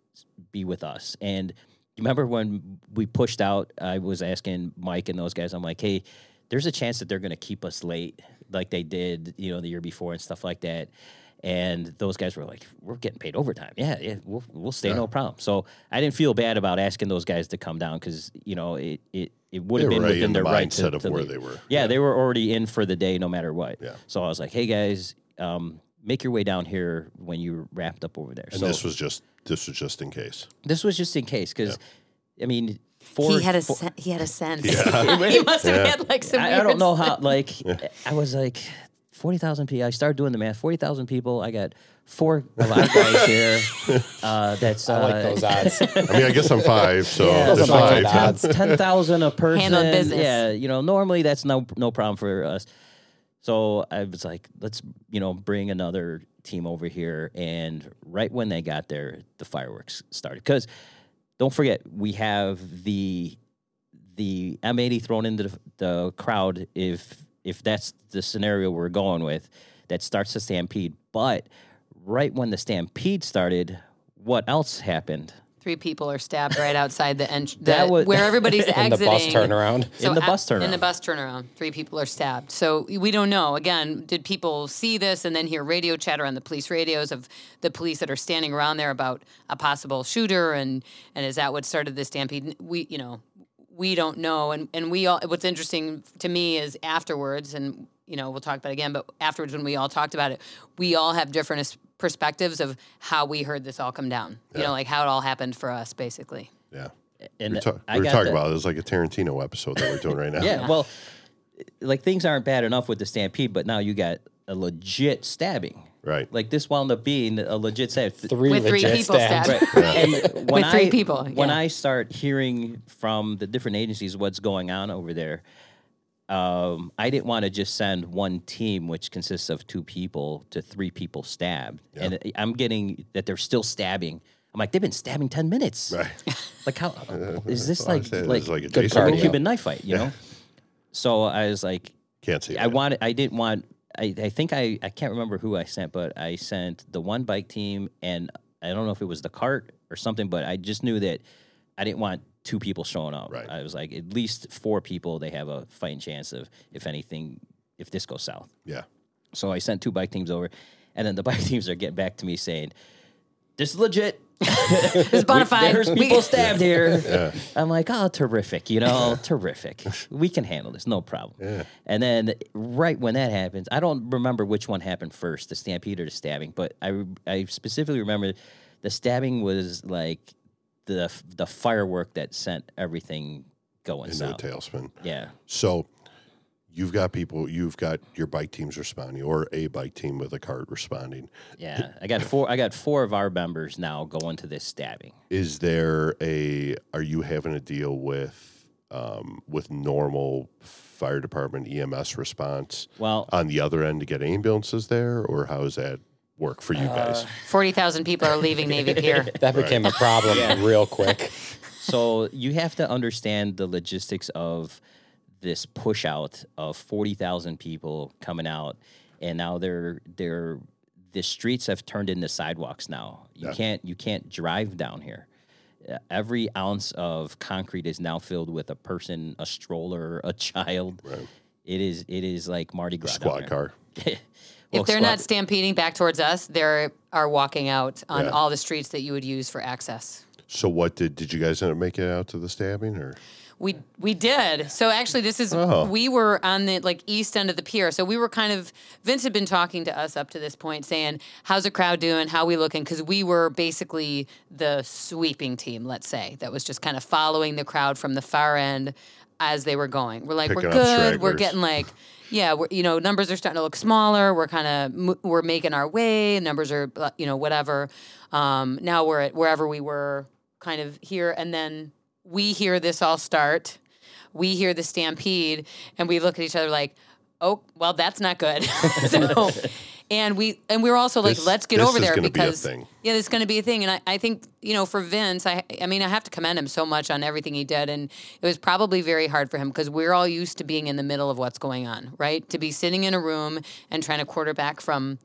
be with us?" And remember when we pushed out? I was asking Mike and those guys. I'm like, "Hey, there's a chance that they're going to keep us late, like they did, you know, the year before and stuff like that." And those guys were like, "We're getting paid overtime. Yeah, yeah, we'll we'll stay, no problem." So I didn't feel bad about asking those guys to come down because you know it it, it would have been already within in the their right to, mindset of to where leave. they were. Yeah, they were already in for the day, no matter what. Yeah. So I was like, "Hey guys, um, make your way down here when you wrapped up over there." And so this was just this was just in case. this was just in case because, I mean, for he had a for- sen- he had a sense. Yeah. he must have had like some. I, I don't know sense. how. Like, I was like, forty thousand people. I started doing the math. Forty thousand people. I got four of guys here. Uh, that's uh, I like those odds. I mean, I guess I'm five, so Yeah, there's those are my five. odds. ten thousand a person. Handling business. Yeah, you know, normally that's no no problem for us. So I was like, let's you know bring another team over here, and right when they got there, the fireworks started. Because don't forget, we have the the M80 thrown into the, the crowd if if that's the scenario we're going with that starts the stampede. But right when the stampede started, what else happened? Three people are stabbed right outside the entrance. That was- where everybody's In the exiting. bus turnaround. In the bus In the turnaround. bus turnaround, three people are stabbed. So we don't know. Again, did people see this and then hear radio chatter on the police radios of the police that are standing around there about a possible shooter and and is that what started the stampede? We you know we don't know. And and we all. What's interesting to me is afterwards, and you know we'll talk about it again. But afterwards, when we all talked about it, we all have different perspectives of how we heard this all come down. You know, like how it all happened for us, basically. Yeah. And We were, ta- I we were got talking the- about it was like a Tarantino episode that we're doing right now. Yeah, well, like things aren't bad enough with the stampede, but now you got a legit stabbing. Right. Like this wound up being a legit stab. Three With three people stabbed. Right. And when With three I, people, When. I start hearing from the different agencies what's going on over there, um, I didn't want to just send one team, which consists of two people, to three people stabbed. And I'm getting that they're still stabbing. I'm like, they've been stabbing 10 minutes. Right. Like, how is this like, like, like a Jason Cuban knife fight, you know? So I was like, Can't see. I that. wanted. I didn't want. I, I think I. I can't remember who I sent, but I sent the one bike team, and I don't know if it was the cart or something, but I just knew that I didn't want two people showing up. Right. I was like, at least four people. They have a fighting chance of if anything, if this goes south. Yeah. So I sent two bike teams over, and then the bike teams are getting back to me saying, "This is legit. It's bona fide. There's We- people stabbed here. I'm like, oh, terrific, you know, terrific. We can handle this, no problem. And then right when that happens, I don't remember which one happened first, the stampede or the stabbing, but I I specifically remember the stabbing was like the the firework that sent everything going into a tailspin. Yeah. So you've got people, you've got your bike teams responding, or a bike team with a cart responding. Yeah, I got four. I got four of our members now going to this stabbing. Is there a? Are you having to deal with um, with normal fire department EMS response Well, on the other end to get ambulances there, or how is that work for you guys? 40,000 people are leaving Navy Pier. That became a problem real quick. so you have to understand the logistics of this push out of 40,000 people coming out and now they're they're the streets have turned into sidewalks now. You can't you can't drive down here. Uh, Every ounce of concrete is now filled with a person, a stroller, a child. It is it is like Mardi Gras. down Squad there. car. if they're not stampeding back towards us, they are walking out on Yeah. all the streets that you would use for access. So what did did you guys end up making it out to the stabbing or? We we did. So actually, this is Oh. we were on the like east end of the pier. So we were kind of Vince had been talking to us up to this point, saying, "How's the crowd doing? How we looking?" Because we were basically the sweeping team, let's say, that was just kind of following the crowd from the far end as they were going. We're like, Picking we're good. We're getting like. Yeah, we're, you know, numbers are starting to look smaller. We're kind of we're making our way. Numbers are, uh, you know, whatever. Um, now we're at wherever we were, kind of here, and then we hear this all start we hear the stampede and we look at each other like oh well that's not good so and we and we were also like This- let's get this over is there be because thing. yeah it's going to be a thing. And I, I think you know for vince I, I mean i have to commend him so much on everything he did. And it was probably very hard for him because we're all used to being in the middle of what's going on right? To be sitting in a room and trying to quarterback from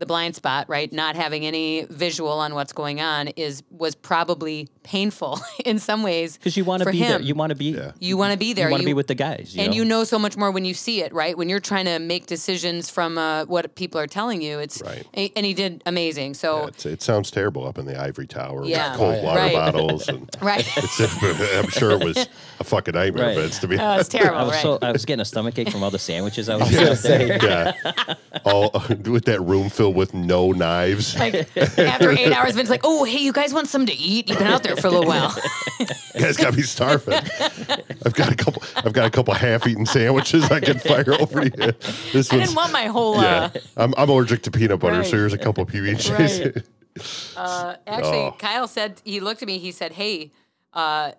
the blind spot, right? Not having any visual on what's going on is was probably painful in some ways Because you want to for be there. You want to be. You want to be there. You want to be with the guys. You and know? you know so much more when you see it, right? When you're trying to make decisions from uh, what people are telling you, it's Right. a- and he did amazing. So It's, it sounds terrible up in the ivory tower Yeah. with cold Right. water Right. bottles and right, it's, I'm sure it was a fucking nightmare Right. Vince to be oh, it's terrible, I was right? so I was getting a stomach ache from all the sandwiches I was gonna out there. yeah all with that room filled with no knives like after eight hours, Vince's like, "Oh, hey, you guys want something to eat? You've been out there for a little while." you guys got me starving I've got a couple I've got a couple half-eaten sandwiches I can fire over to you this I didn't want my whole. yeah Uh, I'm, I'm allergic to peanut butter Right. so here's a couple PB and J's Right. uh, actually, Oh. Kyle said he looked at me. He said, "Hey." Uh,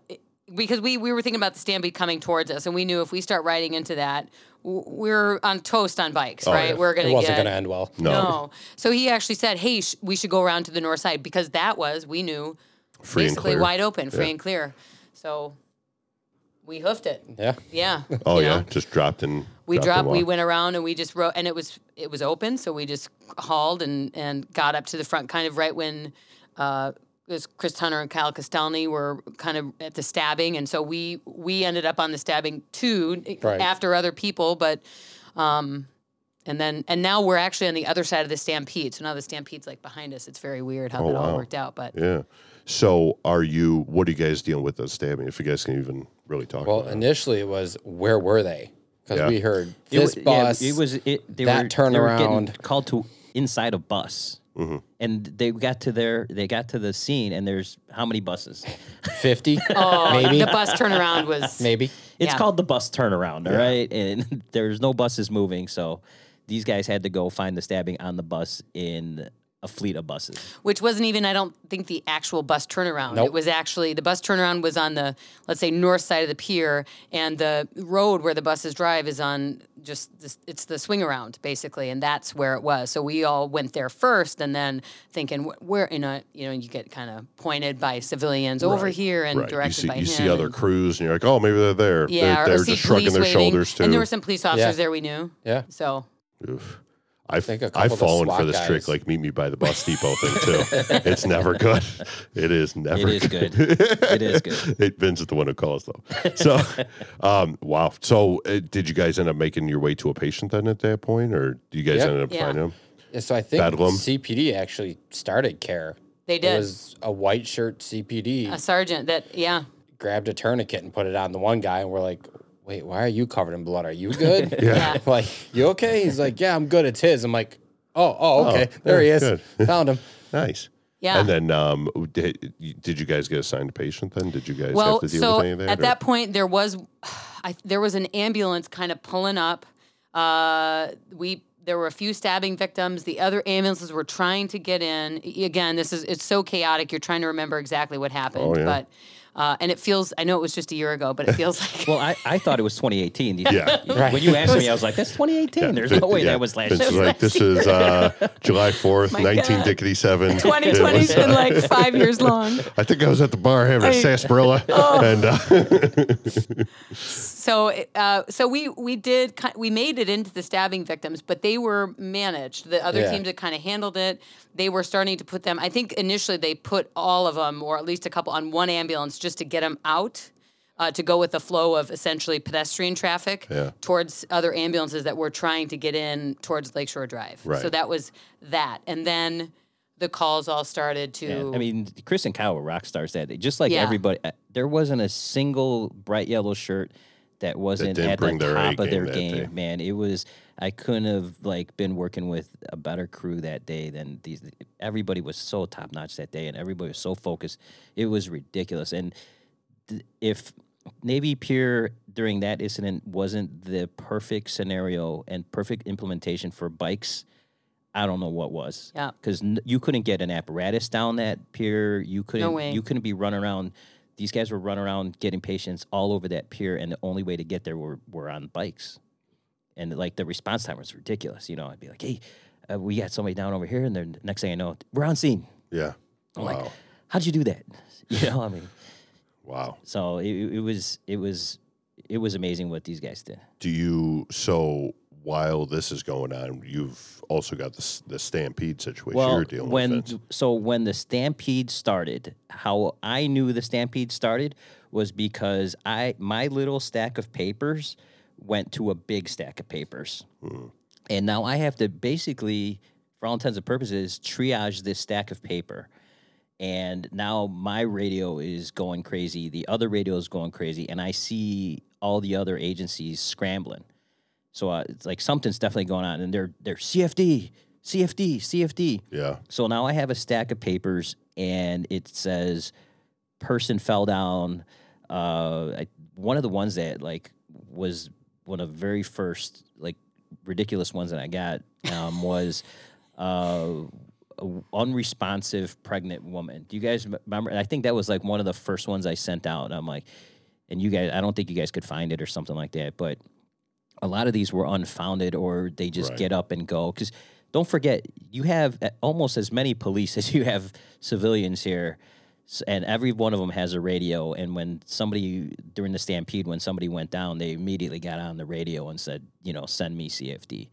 because we, we were thinking about the stampede coming towards us, and we knew if we start riding into that, we're on toast on bikes, Oh, right? yeah. We're gonna It wasn't get going to end well. No. No. So he actually said, "Hey, sh- we should go around to the north side because that was we knew free basically wide open, free Yeah. and clear." So we hoofed it. Yeah. Yeah. oh you yeah know? just dropped and We dropped dropped. We went around and we just rode, and it was it was open, so we just hauled and and got up to the front, kind of right when. Uh, it was Chris Hunter and Kyle Castelny were kind of at the stabbing, and so we we ended up on the stabbing too Right. after other people, but um, and then and now we're actually on the other side of the stampede. So now the stampede's like behind us. It's very weird how Oh, that all worked out, but yeah so are you what are you guys dealing with the stabbing if you guys can even really talk Well, about initially it was where were they? Because Yeah. we heard It this yeah, bus. it was it. They that were, They were getting turnaround. called to inside a bus, Mm-hmm. and they got to their they got to the scene, and there's how many buses? 50, oh, maybe. the bus turnaround was maybe. It's Yeah. called the bus turnaround, right? and there's no buses moving, so these guys had to go find the stabbing on the bus in a fleet of buses. which wasn't even I don't think the actual bus turnaround. Nope. It was actually the bus turnaround was on the let's say north side of the pier, and the road where the buses drive is on just this, it's the swing around basically, and that's where it was. So we all went there first, and then thinking wh- where you know you know you get kind of pointed by civilians over here and right you directed see by you him. see other and- crews and you're like oh maybe they're there yeah, they're, they're just shrugging their waving, shoulders too and there were some police officers Yeah. there we knew. Yeah. So Oof. I've, think a couple I've of fallen SWAT for this trick like meet me by the bus depot thing too. it's never good. It is never It is good. It is good. It, Vince is the one who calls though. So, um, wow. So, uh, did you guys end up making your way to a patient then at that point, or do you guys Yep. ended up Yeah. finding him? Yeah, so I think Bedlam. CPD actually started care. They did. It did. was a white shirt CPD a sergeant that, yeah. grabbed a tourniquet and put it on the one guy, and we're like, "Wait, why are you covered in blood? Are you good? Yeah. like, you okay?" He's like, "Yeah, I'm good. It's his." I'm like, "Oh, oh, okay. there he is. good. Found him." Nice. Yeah. And then, um, did, did you guys get assigned a patient then? Did you guys well, have to deal so with any of that? at or- that point, there was, I, there was an ambulance kind of pulling up. Uh, we there were a few stabbing victims. The other ambulances were trying to get in. Again, this is it's so chaotic. You're trying to remember exactly what happened, Oh, yeah. but uh, and it feels. I know it was just a year ago, but it feels like. Well, I, I thought it was 2018. You- Yeah. When you asked me, I was like, "That's 2018." There's no way Yeah. that was last Vince year. is like, this is uh, July 4th, My 1987. 2020's been like five years long. I think I was at the bar having a I- sarsaparilla. Oh. And uh, So, uh, so we we did we made it into the stabbing victims, but they were managed. The other Yeah. teams that kind of handled it, they were starting to put them. I think initially they put all of them, or at least a couple, on one ambulance just to get them out. Uh, to go with the flow of essentially pedestrian traffic Yeah. towards other ambulances that were trying to get in towards Lakeshore Drive. So that was that, and then the calls all started to. Yeah, I mean, Chris and Kyle were rock stars that day. Just like Yeah. everybody, uh, there wasn't a single bright yellow shirt that wasn't didn't at the bring their top of their game day. Man, it was. I couldn't have like been working with a better crew that day than these. Everybody was so top notch that day, and everybody was so focused. It was ridiculous. And th- if Navy Pier during that incident wasn't the perfect scenario and perfect implementation for bikes, I don't know what was. Yeah. Because n- you couldn't get an apparatus down that pier. You couldn't. No way. You couldn't be running around. These guys were running around getting patients all over that pier, and the only way to get there were were on bikes. And like the response time was ridiculous. You know, I'd be like, "Hey, uh, we got somebody down over here," and then next thing I know, we're on scene. yeah. I'm Wow. like, "How'd you do that?" You know, I mean, wow. so it, it was it was it was amazing what these guys did. Do you, so while this is going on, you've also got this the stampede situation you're dealing when with. So when the stampede started, how I knew the stampede started was because I my little stack of papers went to a big stack of papers, hmm. and now I have to basically, for all intents and purposes, triage this stack of paper. And now my radio is going crazy. The other radio is going crazy, and I see all the other agencies scrambling. So uh, it's like something's definitely going on, and they're they're CFD, CFD, CFD. Yeah. So now I have a stack of papers, and it says person fell down. Uh, I, one of the ones that like was one of the very first like ridiculous ones that I got um, was uh, a unresponsive pregnant woman. Do you guys remember? I think that was like one of the first ones I sent out. I'm like, and you guys, I don't think you guys could find it or something like that, but a lot of these were unfounded or they just Right. get up and go. Because don't forget, you have almost as many police as you have civilians here. And every one of them has a radio. And when somebody, during the stampede, when somebody went down, they immediately got on the radio and said, you know, send me CFD.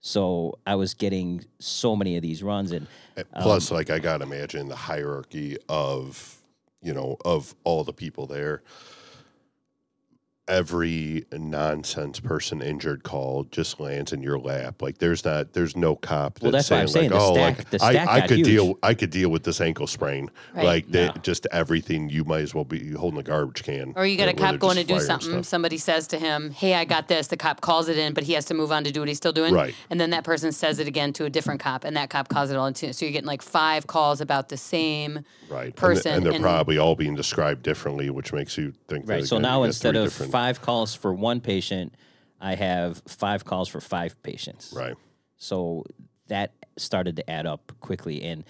So I was getting so many of these runs. And Uh, Plus, like I gotta imagine the hierarchy of you know of all the people there. Every nonsense person injured call just lands in your lap. Like there's not, there's no cop that's Well, that's why I'm saying, saying like, the oh, stack- like the stack I, I could huge. deal, I could deal with this ankle sprain. Right. Like that, No. just everything. You might as well be holding a garbage can. Or you got where a cop going to do something. stuff. Somebody says to him, "Hey, I got this." The cop calls it in, but he has to move on to do what he's still doing. Right. And then that person says it again to a different cop, and that cop calls it all into. So you're getting like five calls about the same. right And th- person and, they're and- probably all being described differently, which makes you think. Right. they're So gonna now get instead three of different- five calls for one patient, I have five calls for five patients. right, So that started to add up quickly. And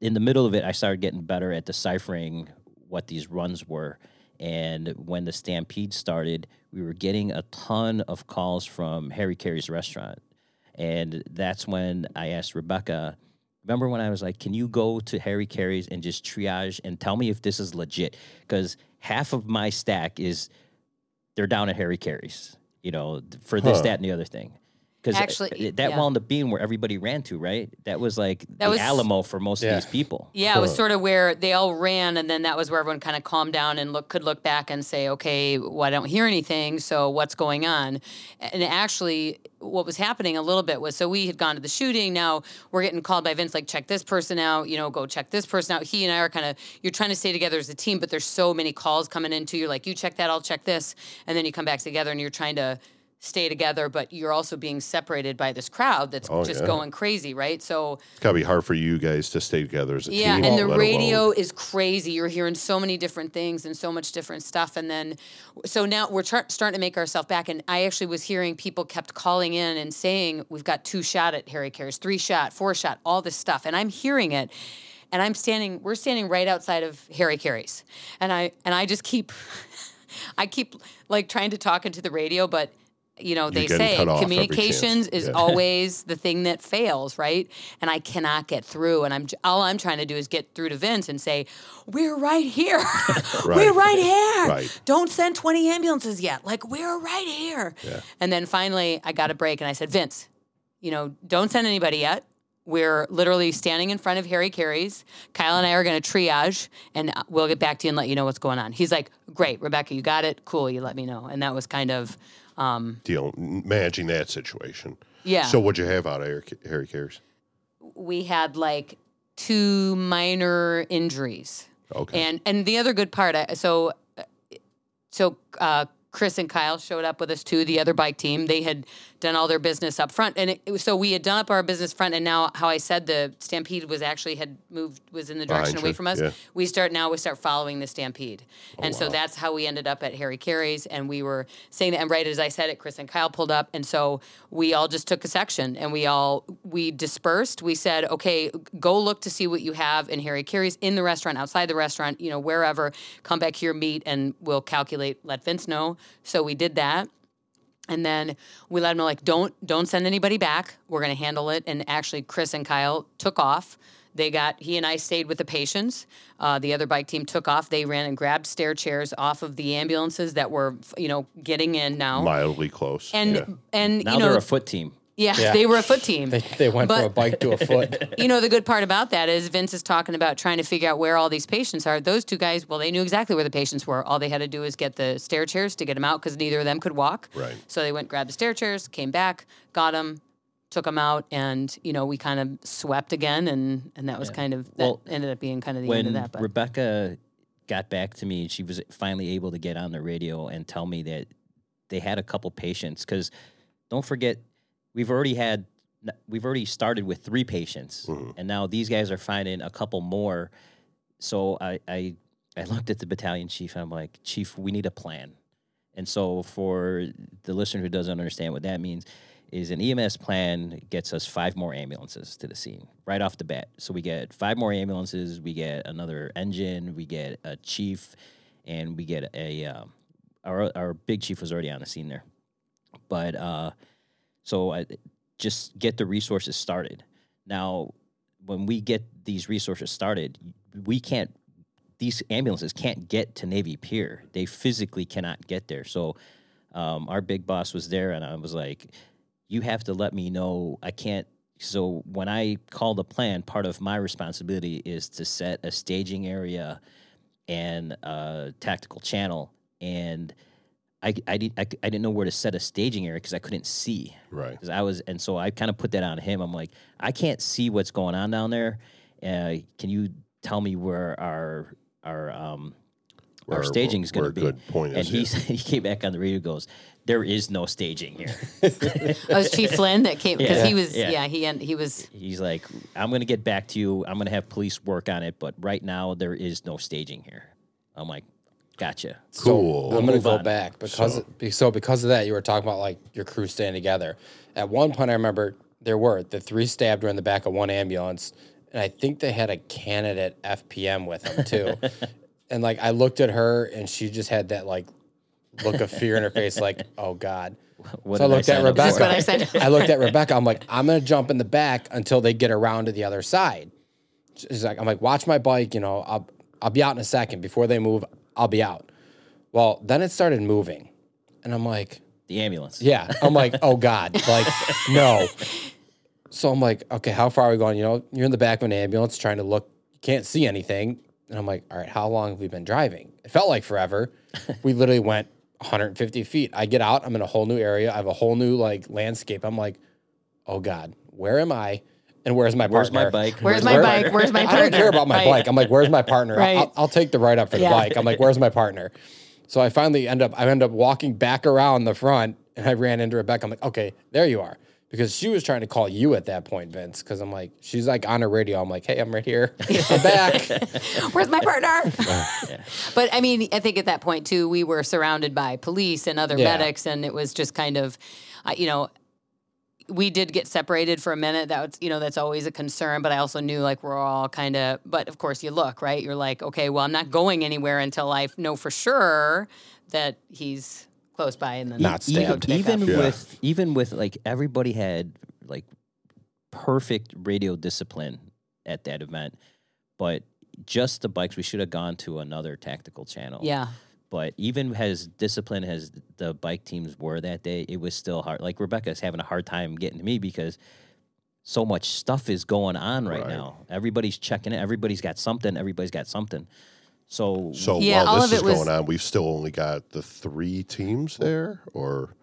in the middle of it, I started getting better at deciphering what these runs were. And when the stampede started, we were getting a ton of calls from Harry Caray's restaurant. And that's when I asked Rebecca, remember when I was like, can you go to Harry Caray's and just triage and tell me if this is legit? Because half of my stack is they're down at Harry Caray's, you know, for this, Huh. that, and the other thing. Because uh, Actually, that yeah. wound up being where everybody ran to, right? That was like That the was- Alamo for most Yeah. of these people. Yeah, it was sort of where they all ran, and then that was where everyone kind of calmed down and look could look back and say, okay, well, I don't hear anything, so what's going on? And actually, what was happening a little bit was so we had gone to the shooting. Now we're getting called by Vince, like check this person out, you know, go check this person out. He and I are kind of you're trying to stay together as a team, but there's so many calls coming into you're like you check that, I'll check this, and then you come back together and you're trying to stay together, but you're also being separated by this crowd that's Oh, just yeah. going crazy, right? So It's gotta be hard for you guys to stay together as a yeah, team. and the let alone- radio is crazy. You're hearing so many different things and so much different stuff. And then, so now we're tr- starting to make ourselves back. And I actually was hearing people kept calling in and saying, We've got two shot at Harry Caray's, three shot, four shot, all this stuff. And I'm hearing it. And I'm standing, we're standing right outside of Harry Caray's. And I, and I just keep, I keep like trying to talk into the radio, but you know, they say cut off every chance. communications is Yeah. always the thing that fails, right? And I cannot get through. And I'm all I'm trying to do is get through to Vince and say, "We're right here. we're Right. right here. Right. Don't send 20 ambulances yet. Like we're right here." And then finally, I got a break, and I said, "Vince, you know, don't send anybody yet." We're literally standing in front of Harry Caray's. Kyle and I are going to triage, and uh, we'll get back to you and let you know what's going on. He's like, "Great, Rebecca, you got it. Cool, you let me know." And that was kind of, um, deal managing that situation. yeah. So what'd you have out of Harry, Harry Caray's? we had like two minor injuries. Okay. And and the other good part, so uh, so uh, Chris and Kyle showed up with us too. The other bike team, they had done all their business up front, and it, so we had done up our business front. And now, how I said the stampede was actually had moved was in the direction Behind away you, from us. yeah. We start now. We start following the stampede, oh, and so that's how we ended up at Harry Caray's. And we were saying that, and right as I said it, Chris and Kyle pulled up, and so we all just took a section, and we all we dispersed. We said, okay, go look to see what you have in Harry Caray's in the restaurant, outside the restaurant, you know, wherever. Come back here, meet, and we'll calculate. Let Vince know. So we did that. And then we let him know, like, don't don't send anybody back. We're gonna handle it. And actually, Chris and Kyle took off. They got he and I stayed with the patients. Uh, the other bike team took off. They ran and grabbed stair chairs off of the ambulances that were, you know, getting in now. Mildly close. and yeah. and Now you know, they're a foot team. Yeah, Yeah. they were a foot team. They, they went from a bike to a foot. you know, the good part about that is Vince is talking about trying to figure out where all these patients are. Those two guys, well, they knew exactly where the patients were. All they had to do is get the stair chairs to get them out because neither of them could walk. Right. So they went, grabbed the stair chairs, came back, got them, took them out, and you know, we kind of swept again, and and that was kind of that Well, ended up being kind of the end when of that. But Rebecca got back to me, she was finally able to get on the radio and tell me that they had a couple patients. Because don't forget, we've already had we've already started with three patients, and now these guys are finding a couple more. So I I, I looked at the battalion chief. And I'm like, Chief, we need a plan. And so for the listener who doesn't understand what that means, is an EMS plan gets us five more ambulances to the scene right off the bat. So we get five more ambulances, we get another engine, we get a chief, and we get a um, our our big chief was already on the scene there. But uh, so I, just get the resources started. Now, when we get these resources started, we can't these ambulances can't get to Navy Pier. They physically cannot get there. So um, our big boss was there, and I was like, "You have to let me know. I can't." So when I call the plan, part of my responsibility is to set a staging area and a tactical channel. And I, I, did, I, I didn't know where to set a staging area because I couldn't see right. because I was, and so I kind of put that on him. I'm like, I can't see what's going on down there. Uh, can you tell me where our our um Where- our staging is going to be? good point and is, he yeah. he came back on the radio, goes, "There is no staging here." it was Chief Flynn that came because Yeah. he was Yeah. yeah. he en- he was He's like, "I'm going to get back to you. I'm going to have police work on it, but right now there is no staging here." I'm like, "Gotcha." Cool. So I'm gonna move go on. back because So- so because of that, you were talking about like your crew staying together. At one point, I remember there were the three stabbed were in the back of one ambulance, and I think they had a candidate FPM with them too. and like I looked at her, and she just had that like look of fear in her face, like oh god. What so I did looked at sign up for? Rebecca. What I said. I looked at Rebecca. I'm like, I'm gonna jump in the back until they get around to the other side. She's like, I'm like, watch my bike. You know, I'll I'll be out in a second. Before they move, I'll be out. Well, then it started moving, and I'm like, the ambulance. Yeah. I'm like, oh God. Like, no. So I'm like, okay, how far are we going? You know, you're in the back of an ambulance trying to look, you can't see anything. And I'm like, all right, how long have we been driving? It felt like forever. we literally went 150 feet. I get out, I'm in a whole new area. I have a whole new like landscape. I'm like, oh God, where am I? And where's my Where's partner? my bike? Where's my Where- bike? Where's my partner? I don't care about my Right. bike. I'm like, where's my partner? I'll- Right. I'll, I'll take the ride up for the Yeah. bike. I'm like, where's my partner? So I finally end up, I end up walking back around the front and I ran into Rebecca. I'm like, okay, there you are. Because she was trying to call you at that point, Vince. Because I'm like, she's like on her radio. I'm like, hey, I'm right here. I'm back. Where's my partner? But I mean, I think at that point too, we were surrounded by police and other Yeah. medics, and it was just kind of, uh, you know, we did get separated for a minute. That was, you know, that's always a concern. But I also knew like we're all kind of. But of course, you look right. You're like, okay, well, I'm not going anywhere until I know for sure that he's close by, and then Not you know, stabbed. pick even. Yeah. with even with like everybody had like perfect radio discipline at that event, but just the bikes we should have gone to another tactical channel. Yeah, But even as disciplined as the bike teams were that day, it was still hard. Like Rebecca's having a hard time getting to me because so much stuff is going on right, Right. now. Everybody's checking it. Everybody's got something. Everybody's got something. So So Yeah, while all this of is it was- going on, we've still only got the three teams there, or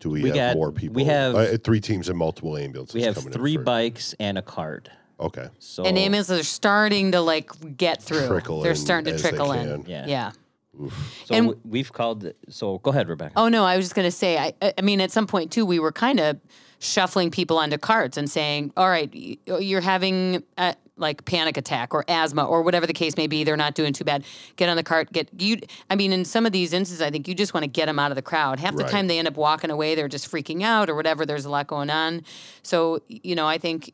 do we, We have got- more people? we have- uh, three teams and multiple ambulances. we have coming in three for- bikes and a cart. Okay, So and ambulances are starting to like get through. Trickle They're in starting to trickle in. can. Yeah. Yeah. So And- we've called. So go ahead, Rebecca. Oh no, I was just gonna say. I, I mean, at some point too, we were kind of shuffling people onto carts and saying, "All right, oh, you're having a, like panic attack or asthma or whatever the case may be. They're not doing too bad. Get on the cart. Get you. I mean, in some of these instances, I think you just want to get them out of the crowd. Half the Right. time they end up walking away. They're just freaking out or whatever. There's a lot going on. So you know, I think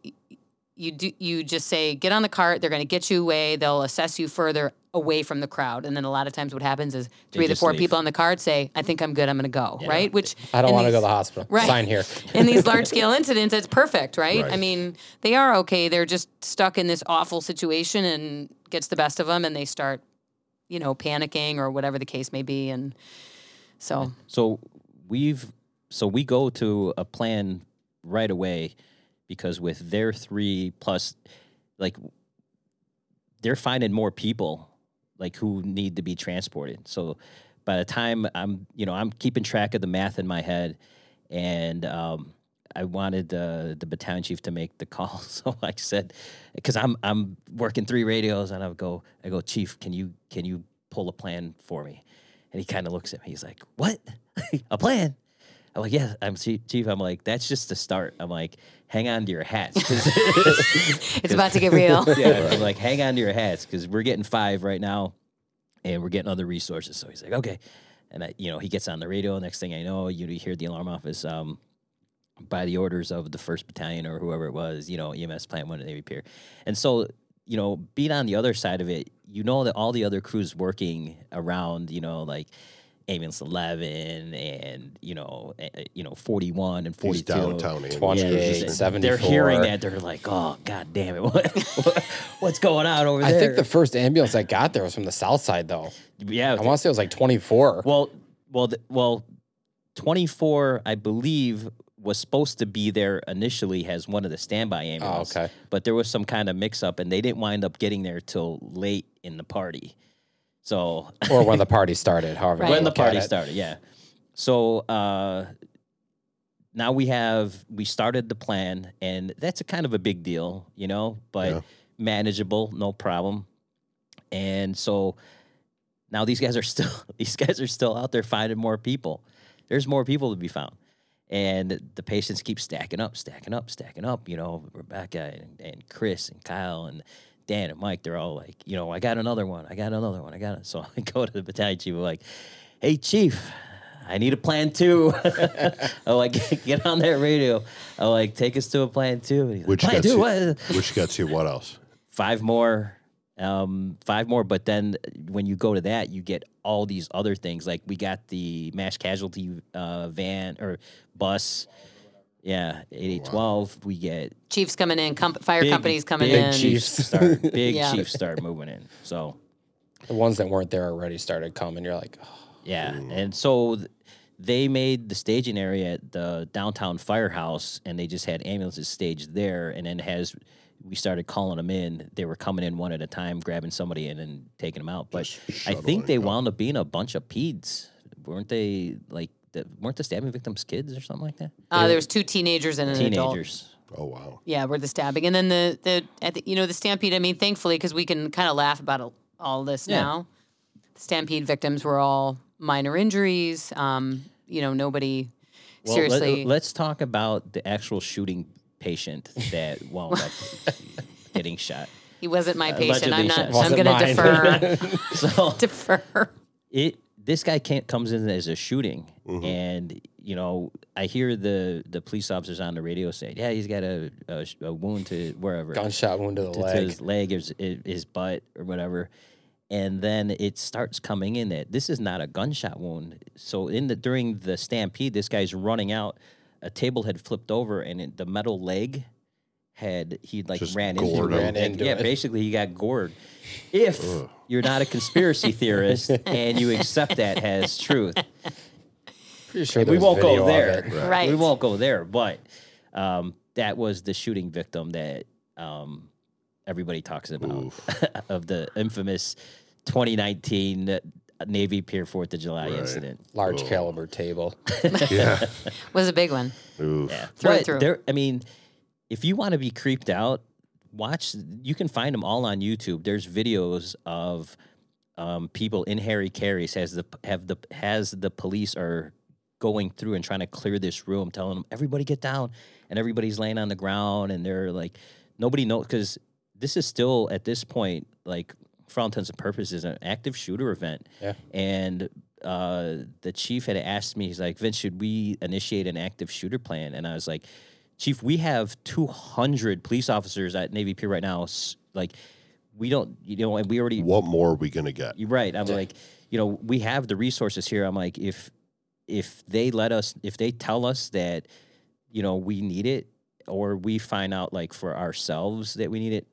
you do you just say get on the cart they're going to get you away they'll assess you further away from the crowd and then a lot of times what happens is three of the four leave. people on the card say i think i'm good i'm going to go right which I don't want to go to the hospital. Right. Sign here. in these large scale incidents it's perfect right? i mean they are okay they're just stuck in this awful situation and gets the best of them and they start you know panicking or whatever the case may be and so So we've so we go to a plan right away because with their three plus, like they're finding more people like who need to be transported. So by the time I'm, you know, I'm keeping track of the math in my head, and um, I wanted the the battalion chief to make the call. So I said, because I'm I'm working three radios, and I go, I go, chief, can you can you pull a plan for me? And he kind of looks at me. He's like, "What? a plan?" I'm like, "Yeah, I'm chief. chief." I'm like, "That's just the start." I'm like, "Hang on to your hats. it's about to get real yeah, I'm like, "Hang on to your hats," because we're getting five right now, and we're getting other resources. So he's like, "Okay," and I, you know, he gets on the radio. Next thing I know, you hear the alarm office. Um, by the orders of the first battalion or whoever it was, you know, EMS plant one when they appear. And so, you know, being on the other side of it, you know that all the other crews working around, you know, like ambulance 11 and, you know, eh, you know, 41 and 42. downtown ambulances. 28, just- 74. They're hearing that. They're like, oh, God damn it. What, what- what's going on over there? I think the first ambulance that got there was from the south side, though. yeah. I want to say it was like 24. Well, well, th- well, 24, I believe, was supposed to be there initially as one of the standby ambulances. okay. But there was some kind of mix up, and they didn't wind up getting there till late in the party. So or when the party started, however. Right. when the party started, yeah. So uh, now we have we started the plan, and that's a kind of a big deal, you know, but Yeah. manageable, no problem. And so now these guys are still these guys are still out there finding more people. There's more people to be found. And the patients keep stacking up, stacking up, stacking up. You know, Rebecca and, and Chris and Kyle and Dan and Mike, they're all like, you know, I got another one. I got another one. I got it. So I go to the battalion chief. I'm like, hey, chief, I need a plan two. I'm like, get on that radio. I'm like, take us to a plan two. He's like, Which plan two? you, What? which gets you what else? five more um five more but then when you go to that you get all these other things like we got the mass casualty uh van or bus yeah 8812 we get chiefs coming in com- fire big, companies coming big in chiefs start big Yeah. chiefs start moving in so The ones that weren't there already started coming. You're like, oh, yeah mm. and so th- they made the staging area at the downtown firehouse, and they just had ambulances staged there. And then as we started calling them in, they were coming in one at a time, grabbing somebody in and taking them out. But I think they wound up being a bunch of peds, weren't they? Like, the, weren't the stabbing victims kids or something like that? Uh, there was two teenagers and an adult. Teenagers. Oh wow. Yeah, where the stabbing, and then the the, at the you know the stampede. I mean, thankfully, because we can kind of laugh about all- all this Yeah. now. The stampede victims were all minor injuries. Um, you know, nobody Well, seriously. Let, us talk about the actual shooting patient that wound up getting shot. he wasn't my patient. I'm allegedly not. shot. I'm Wasn't going to mine. defer. So defer. it this guy can't comes in as a shooting, Mm-hmm. and you know I hear the the police officers on the radio say, "Yeah, he's got a a, a wound to wherever Gunshot wound to the to, to leg. his leg, his, his butt, or whatever." And then it starts coming in that this is not a gunshot wound. So in the during the stampede, this guy's running out. A table had flipped over, and it, the metal leg had he like Just ran into. Ran And, into yeah, it. basically he got gored. If you're not a conspiracy theorist and you accept that as truth, Pretty sure we won't go there. it. Right. We won't go there. But um, that was the shooting victim that um, everybody talks about of the infamous 2019 Navy Pier Fourth of July Right. incident. Large caliber table. Yeah. Was a big one. Oof. Yeah, Through but through. there. I mean, if you want to be creeped out, watch. You can find them all on YouTube. There's videos of um, people in Harry Caray's has the have the has the police are going through and trying to clear this room, telling them everybody get down, and everybody's laying on the ground, and they're like nobody knows because this is still at this point like for all intents and purposes an active shooter event. Yeah. And uh, the chief had asked me, he's like, Vince, should we initiate an active shooter plan? And I was like, Chief, we have 200 police officers at Navy Pier right now. Like, we don't, you know, and we already, What more are we gonna get? you're right. I'm like, you know, we have the resources here. I'm like, if if they let us, if they tell us that, you know, we need it, or we find out like for ourselves that we need it,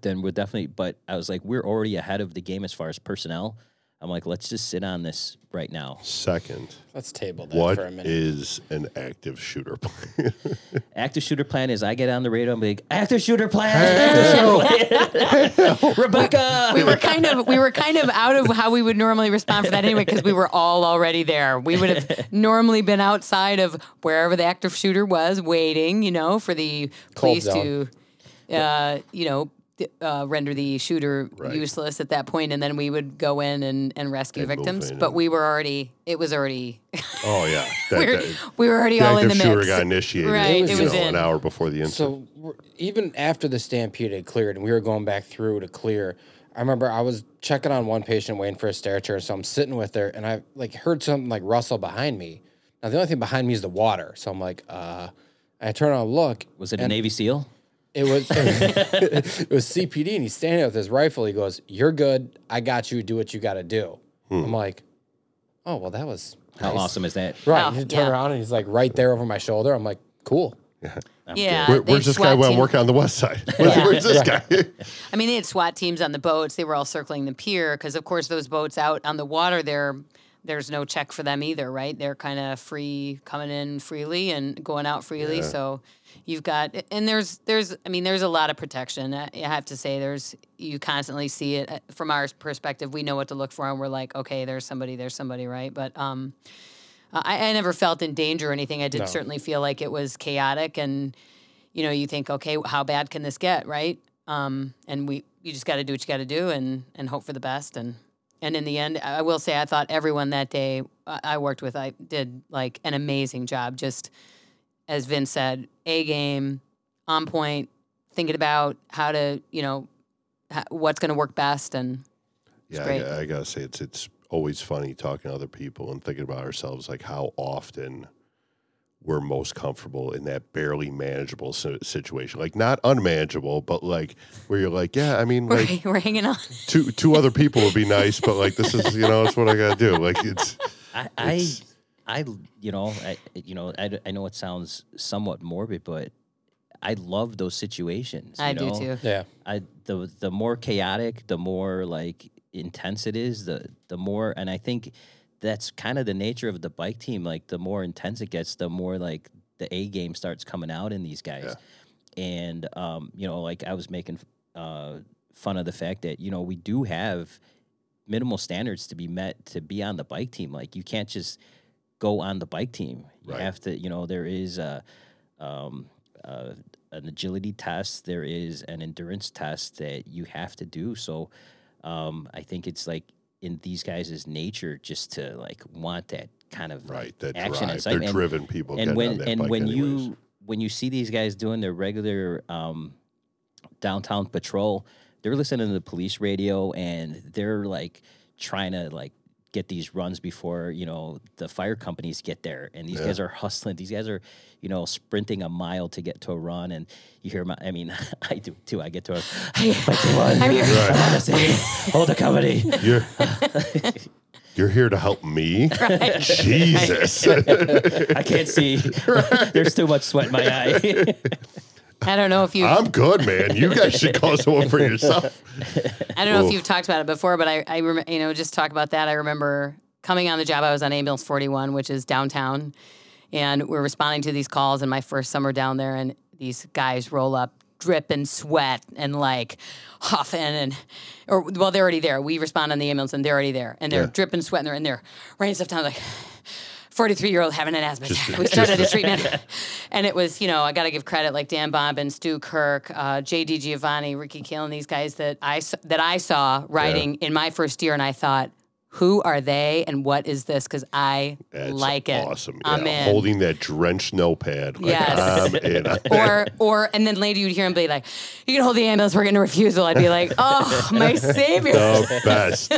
then we're definitely. But I was like, we're already ahead of the game as far as personnel. I'm like, let's just sit on this right now. Second, Let's table that what for a minute. is an active shooter plan? Active shooter plan is I get on the radio. I'm like, active shooter plan. Active shooter plan. Rebecca. we were kind of we were kind of out of how we would normally respond for that anyway because we were all already there. We would have normally been outside of wherever the active shooter was, waiting, you know, for the police to, uh, you know. Th- Uh, render the shooter Right. useless at that point, and then we would go in and, and rescue And victims. But we were already, it was already, oh yeah. That, we were, that- we were already all in active the shooter got initiated. Right, it you was know, an hour before the incident. So even after the stampede had cleared and we were going back through to clear, I remember I was checking on one patient waiting for a stair chair, so I'm sitting with her and I like heard something like rustle behind me. Now the only thing behind me is the water, so I'm like, uh, I turn around and look. Was it a Navy SEAL? It was it was CPD, and he's standing there with his rifle. He goes, "You're good. I got you. Do what you got to do." Hmm. I'm like, "Oh well, that was How nice." awesome is that? Right. Oh, he turned yeah. around and he's like right there over my shoulder. I'm like, "Cool." Yeah, Where, where's this guy SWAT when I'm working on the west side? Where's, Yeah. where's this guy? I mean, they had SWAT teams on the boats. They were all circling the pier because, of course, those boats out on the water, there, there's no check for them either, right? They're kind of free, coming in freely and going out freely. So you've got, and there's, there's, I mean, there's a lot of protection. I have to say, there's, you constantly see it Uh, from our perspective. We know what to look for, and we're like, okay, there's somebody, there's somebody, right? But um, I, I never felt in danger or anything. I did No. certainly feel like it was chaotic, and you know, you think, okay, how bad can this get, right? Um, and we, you just got to do what you got to do, and and hope for the best. And and in the end, I will say, I thought everyone that day I worked with, I did like an amazing job. Just as Vince said, a game, on point, thinking about how to, you know, ha- what's going to work best, and Yeah, I, great. got- I gotta say it's it's always funny talking to other people and thinking about ourselves, like how often we're most comfortable in that barely manageable situation, like not unmanageable, but like where you're like, yeah, I mean, we're, like we're hanging on. two two other people would be nice, but like this is you know it's what I gotta do. Like it's I, I, It's- I, you know, I, you know, I, I know it sounds somewhat morbid, but I love those situations. I you do know? too. Yeah. I the the more chaotic, the more like intense it is, the the more, and I think that's kind of the nature of the bike team. Like the more intense it gets, the more like the A game starts coming out in these guys. And um, you know, like I was making uh, fun of the fact that you know we do have minimal standards to be met to be on the bike team. Like you can't just go on the bike team. You Right. have to, you know, there is a um, uh, an agility test, there is an endurance test that you have to do. So um, I think it's like in these guys' nature just to like want that kind of Right, that action drive. and They're excitement. driven people And when on that and when anyways. you when you see these guys doing their regular um, downtown patrol, they're listening to the police radio and they're like trying to like get these runs before you know the fire companies get there. And these guys are hustling. These guys are you know sprinting a mile to get to a run. And you hear my i mean i do too. I get to a I'm here. I wanna say, hold the company. You're you're here to help me. Jesus. i can't see. There's too much sweat in my eye I don't know if you. I'm good, man. You guys should call someone for yourself. I don't know if you've talked about it before, but I, I rem- you know, just talk about that. I remember coming on the job. I was on ambulance 41, which is downtown, and we're responding to these calls. in my first summer down there, and these guys roll up, dripping sweat and like huffing, and or well, they're already there. We respond on the ambulance, and they're already there, and they're Yeah. dripping sweat, and they're in there, writing stuff down like. 43 year old having an asthma attack. We started a treatment. and it was, you know, I got to give credit like Dan Bobbin, Stu Kirk, uh, JD Giovanni, Ricky Kalen, these guys that I, that I saw riding in my first year. And I thought, who are they and what is this? Because I That's like it. Awesome. I'm yeah. in. Holding that drenched notepad. Like, Yes. I'm in. or, or, and then later you'd hear him be like, "You can hold the ambulance. We're getting a refusal." I'd be like, "Oh, my savior!" the best.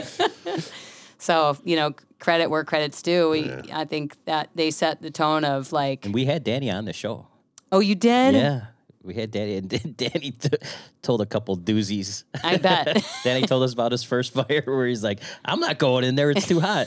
So you know, credit where credit's due. We, I think that they set the tone of like, and we had danny on the show "Oh, you did? yeah we had danny and danny t- told a couple doozies I bet." Danny told us about his first fire where he's like, I'm not going in there, it's too hot.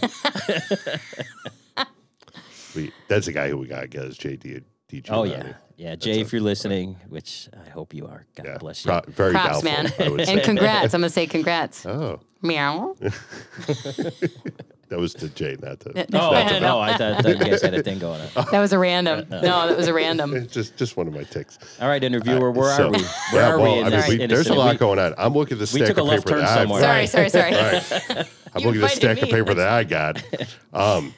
We, that's the guy who we got to get is JD. DJ oh, Giovanni. yeah. Yeah, Jay, if you're listening, which I hope you are, God Yeah. bless you. Pro- very Props, doubtful, man. I would and congrats. I'm gonna say congrats. Oh, Meow. that was to Jay, not to. oh, don't know. no, I thought, thought you guys had a thing going on. That was a random. No, that was a random. just just one of my ticks. All right, interviewer, where So- are we? Where yeah, are well, we? In I mean, this, we, in there's a lot we- going on. I'm looking at the we stack took a of left paper turn that I've somewhere. Sorry, sorry, sorry. I'm looking at the invited stack of paper that I got. Um,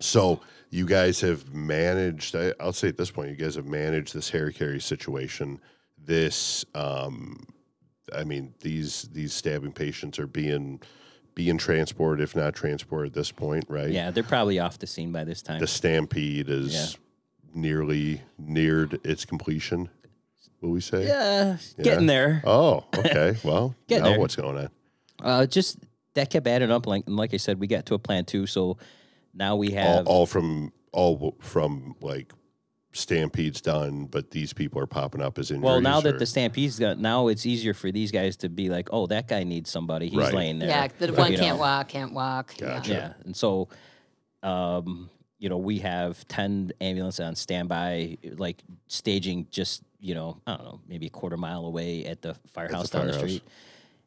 so you guys have managed. I, I'll say at this point, you guys have managed this Harry Caray situation. This, um, I mean, these these stabbing patients are being being transported, if not transported, at this point, right? Yeah, they're probably off the scene by this time. The stampede is nearly neared its completion. Will we say? yeah, getting there. Oh, okay. Well, now there. what's going on? Uh, just that kept adding up. Like, and like I said, we got to a plan two. So now we all, have. all from all from like stampedes done, but these people are popping up as injuries. well, now that or- the Stampede's got, now it's easier for these guys to be like, oh, that guy needs somebody. He's Right. laying there. Yeah, the You one know. can't walk, can't walk. Yeah. Gotcha. Yeah, and so, um, you know, we have ten ambulances on standby, like staging just you know, I don't know, maybe a quarter mile away at the firehouse down the firehouse. street,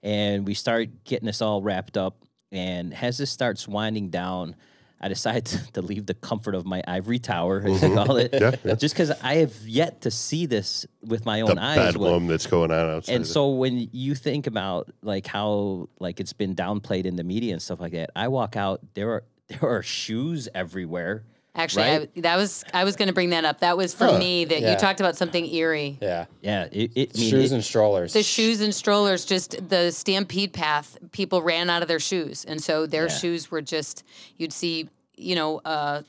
and we start getting this all wrapped up. And as this starts winding down, I decide to, to leave the comfort of my ivory tower, as I mm-hmm. call it, Yeah, yeah. just because I have yet to see this with my the own eyes. what- bedlam that's going on outside. and so when you think about like how like it's been downplayed in the media and stuff like that, I walk out there are there are shoes everywhere. Actually, Right? I, that was I was going to bring that up. That was for Huh. me that Yeah. you talked about something eerie. Yeah. Yeah, it, it I mean, Shoes it- and strollers. The shoes and strollers, just the stampede path, people ran out of their shoes. And so their Yeah. shoes were just, you'd see, you know, uh,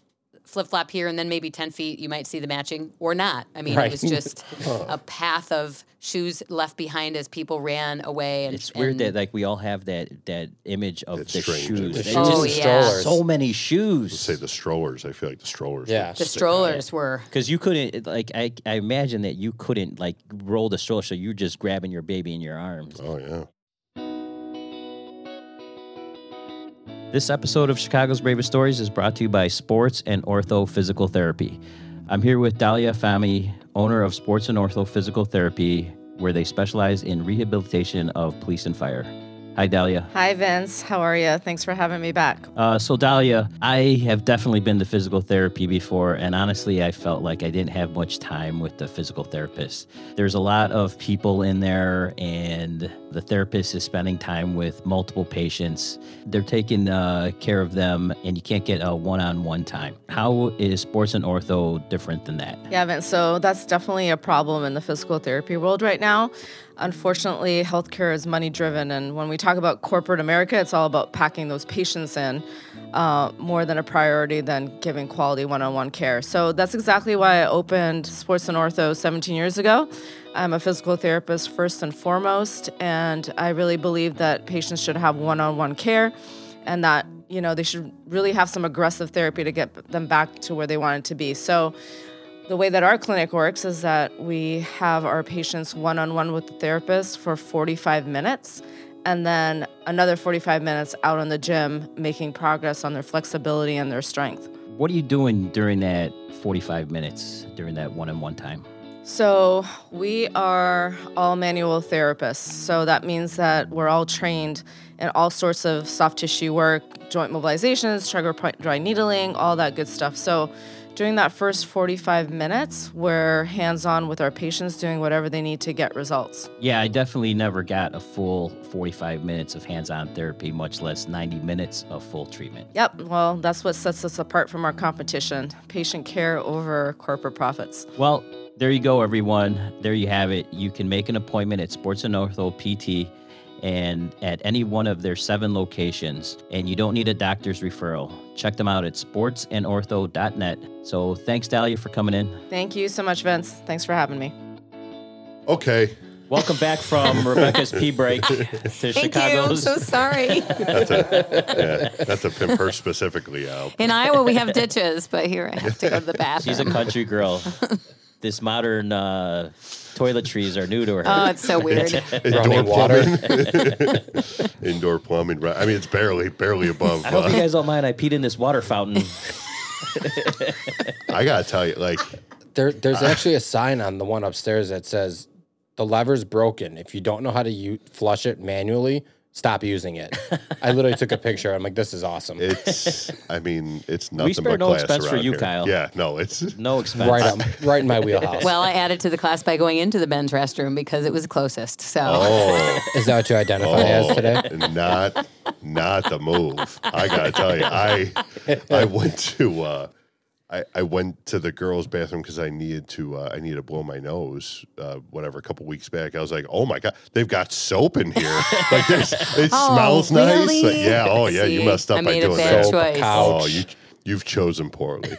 flip flop here and then maybe 10 feet, you might see the matching or not. I mean, Right. it was just a path of shoes left behind as people ran away. And, it's weird and that like we all have that that image of the strange, shoes. isn't it? Shoes Oh, yeah. so many shoes. say the strollers. I feel like the strollers. Yeah. the stick strollers were. Because you couldn't, like, I, I imagine that you couldn't, like, roll the stroller, so you're just grabbing your baby in your arms. Oh yeah. This episode of Chicago's Bravest Stories is brought to you by Sports and Ortho Physical Therapy. I'm here with Dahlia Fahmy, owner of Sports and Ortho Physical Therapy, where they specialize in rehabilitation of police and fire. Hi, Dahlia. Hi, Vince. How are you? Thanks for having me back. Uh, so, Dahlia, I have definitely been to physical therapy before, and honestly, I felt like I didn't have much time with the physical therapist. There's a lot of people in there, and the therapist is spending time with multiple patients. They're taking uh, care of them, and you can't get a one on one time. How is sports and ortho different than that? Yeah, Vince. So, that's definitely a problem in the physical therapy world right now. Unfortunately, healthcare is money driven. And when we talk about corporate America, it's all about packing those patients in uh, more than a priority than giving quality one on one care. So that's exactly why I opened Sports and Ortho 17 years ago. I'm a physical therapist first and foremost, and I really believe that patients should have one on one care and that you know they should really have some aggressive therapy to get them back to where they wanted to be. So the way that our clinic works is that we have our patients one on one with the therapist for 45 minutes and then another 45 minutes out in the gym making progress on their flexibility and their strength. What are you doing during that 45 minutes, during that one on one time? So, we are all manual therapists. So, that means that we're all trained in all sorts of soft tissue work, joint mobilizations, trigger point dry needling, all that good stuff. So, during that first 45 minutes, we're hands on with our patients doing whatever they need to get results. Yeah, I definitely never got a full 45 minutes of hands on therapy, much less 90 minutes of full treatment. Yep, well, that's what sets us apart from our competition patient care over corporate profits. Well, there you go, everyone. There you have it. You can make an appointment at Sports and Ortho PT and at any one of their seven locations, and you don't need a doctor's referral. Check them out at sportsandortho.net. So thanks, Dahlia, for coming in. Thank you so much, Vince. Thanks for having me. Okay. Welcome back from Rebecca's pee break to Thank Chicago's. you. I'm so sorry. That's a, yeah, that's a pimp her specifically out. In Iowa, we have ditches, but here I have to go to the bathroom. She's a country girl. this modern uh, toiletries are new to her. Oh, it's so weird. Running water. Indoor plumbing. right? I mean, it's barely, barely above. I hope you Uh, guys don't mind. I peed in this water fountain. I gotta tell you, like, There, there's actually a sign on the one upstairs that says the lever's broken. If you don't know how to u- flush it manually, stop using it. I literally took a picture. I'm like, this is awesome. it's. I mean, it's nothing spare but no class expense for you, here. Kyle. Yeah, no, it's. No expense. right, up, right in my wheelhouse. Well, I added to the class by going into the men's restroom because it was closest. So Oh, is that what you identify as today? oh, not, not the move. I gotta tell you, I, I went to. uh I, I went to the girls' bathroom because I needed to uh, I needed to blow my nose uh, whatever a couple weeks back. I was like, oh my god, they've got soap in here. like there's, it Oh, smells nice. Like, yeah, oh yeah, you messed up I by a doing bad that. choice. Couch. Oh, you you've chosen poorly.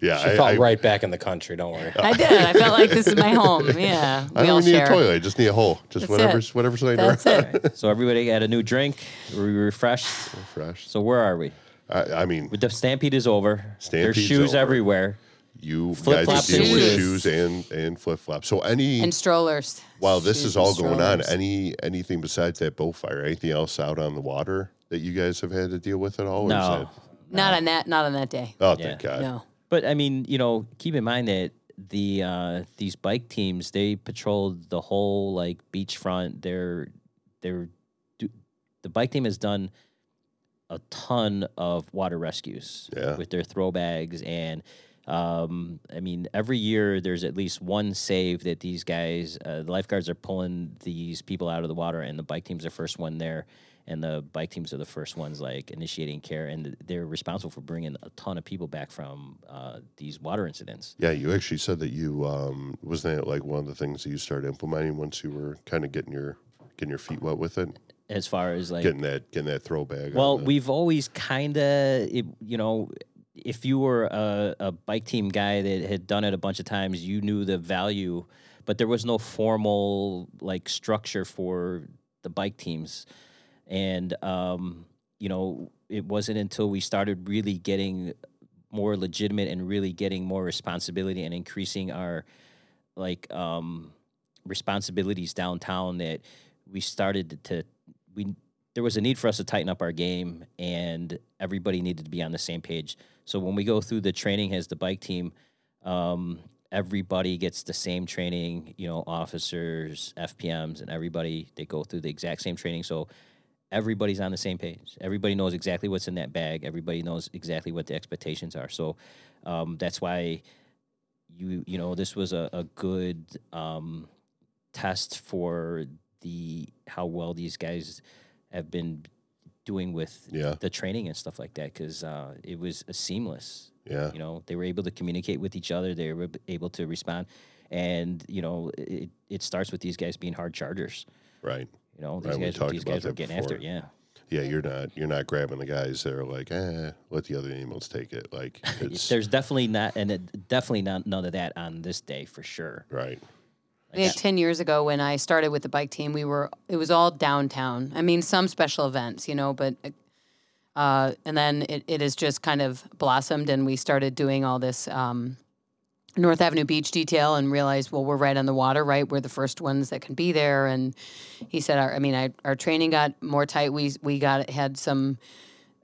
yeah, She I, felt I, right back in the country. Don't worry. I did. I felt like this is my home. Yeah. I We don't need share. a toilet. I just need a hole. Just That's whatever's it. whatever's laying That's around. it. So everybody had a new drink. We refreshed. Fresh. So where are we? I, I mean, The stampede is over. There's shoes over. everywhere. you Flip-flops guys are dealing with shoes. shoes and and flip flops. So any And strollers. while this Shoes is all going on, any anything besides that boat fire, anything else out on the water that you guys have had to deal with at all? or is No. that- Not on that. Not on that day. oh, Yeah. thank God. No. But I mean, you know, keep in mind that the uh, these bike teams they patrolled the whole like beachfront. They're they're do, the bike team has done a ton of water rescues Yeah. with their throw bags and um, I mean every year there's at least one save that these guys uh, the lifeguards are pulling these people out of the water and the bike team's the first one there. And the bike teams are the first ones like initiating care. And they're responsible for bringing a ton of people back from uh, these water incidents. Yeah, you actually said that you um, wasn't that like one of the things that you started implementing once you were kind of getting your getting your feet wet with it, as far as like getting that getting that throwback. Well, we've always kind of, you know, if you were a, a bike team guy that had done it a bunch of times, you knew the value, but there was no formal like structure for the bike teams. And, um, you know, it wasn't until we started really getting more legitimate and really getting more responsibility and increasing our like um, responsibilities downtown that we started to we there was a need for us to tighten up our game and everybody needed to be on the same page so when we go through the training as the bike team um, everybody gets the same training. You know, officers, FPMs, and everybody they go through the exact same training. So everybody's on the same page. Everybody knows exactly what's in that bag. Everybody knows exactly what the expectations are. So um, that's why you you know this was a, a good um, test for the how well these guys have been doing with Yeah. the training and stuff like that because uh, it was a seamless. Yeah. You know, they were able to communicate with each other. They were able to respond, and you know, it, it starts with these guys being hard chargers. Right. You know, these Right, we guys, talked these about guys were that getting after it. Yeah, Yeah, you're not you're not grabbing the guys that are like, eh, let the other animals take it. Like it's there's definitely not, and it, definitely not none of that on this day for sure. right. Had 10 years ago when I started with the bike team, we were, it was all downtown. I mean, some special events, you know, but, uh, and then it, it has just kind of blossomed and we started doing all this, um, North Avenue Beach detail and realized, well, we're right on the water, right? We're the first ones that can be there. And he said, our, I mean, I, our training got more tight. We, we got, had some,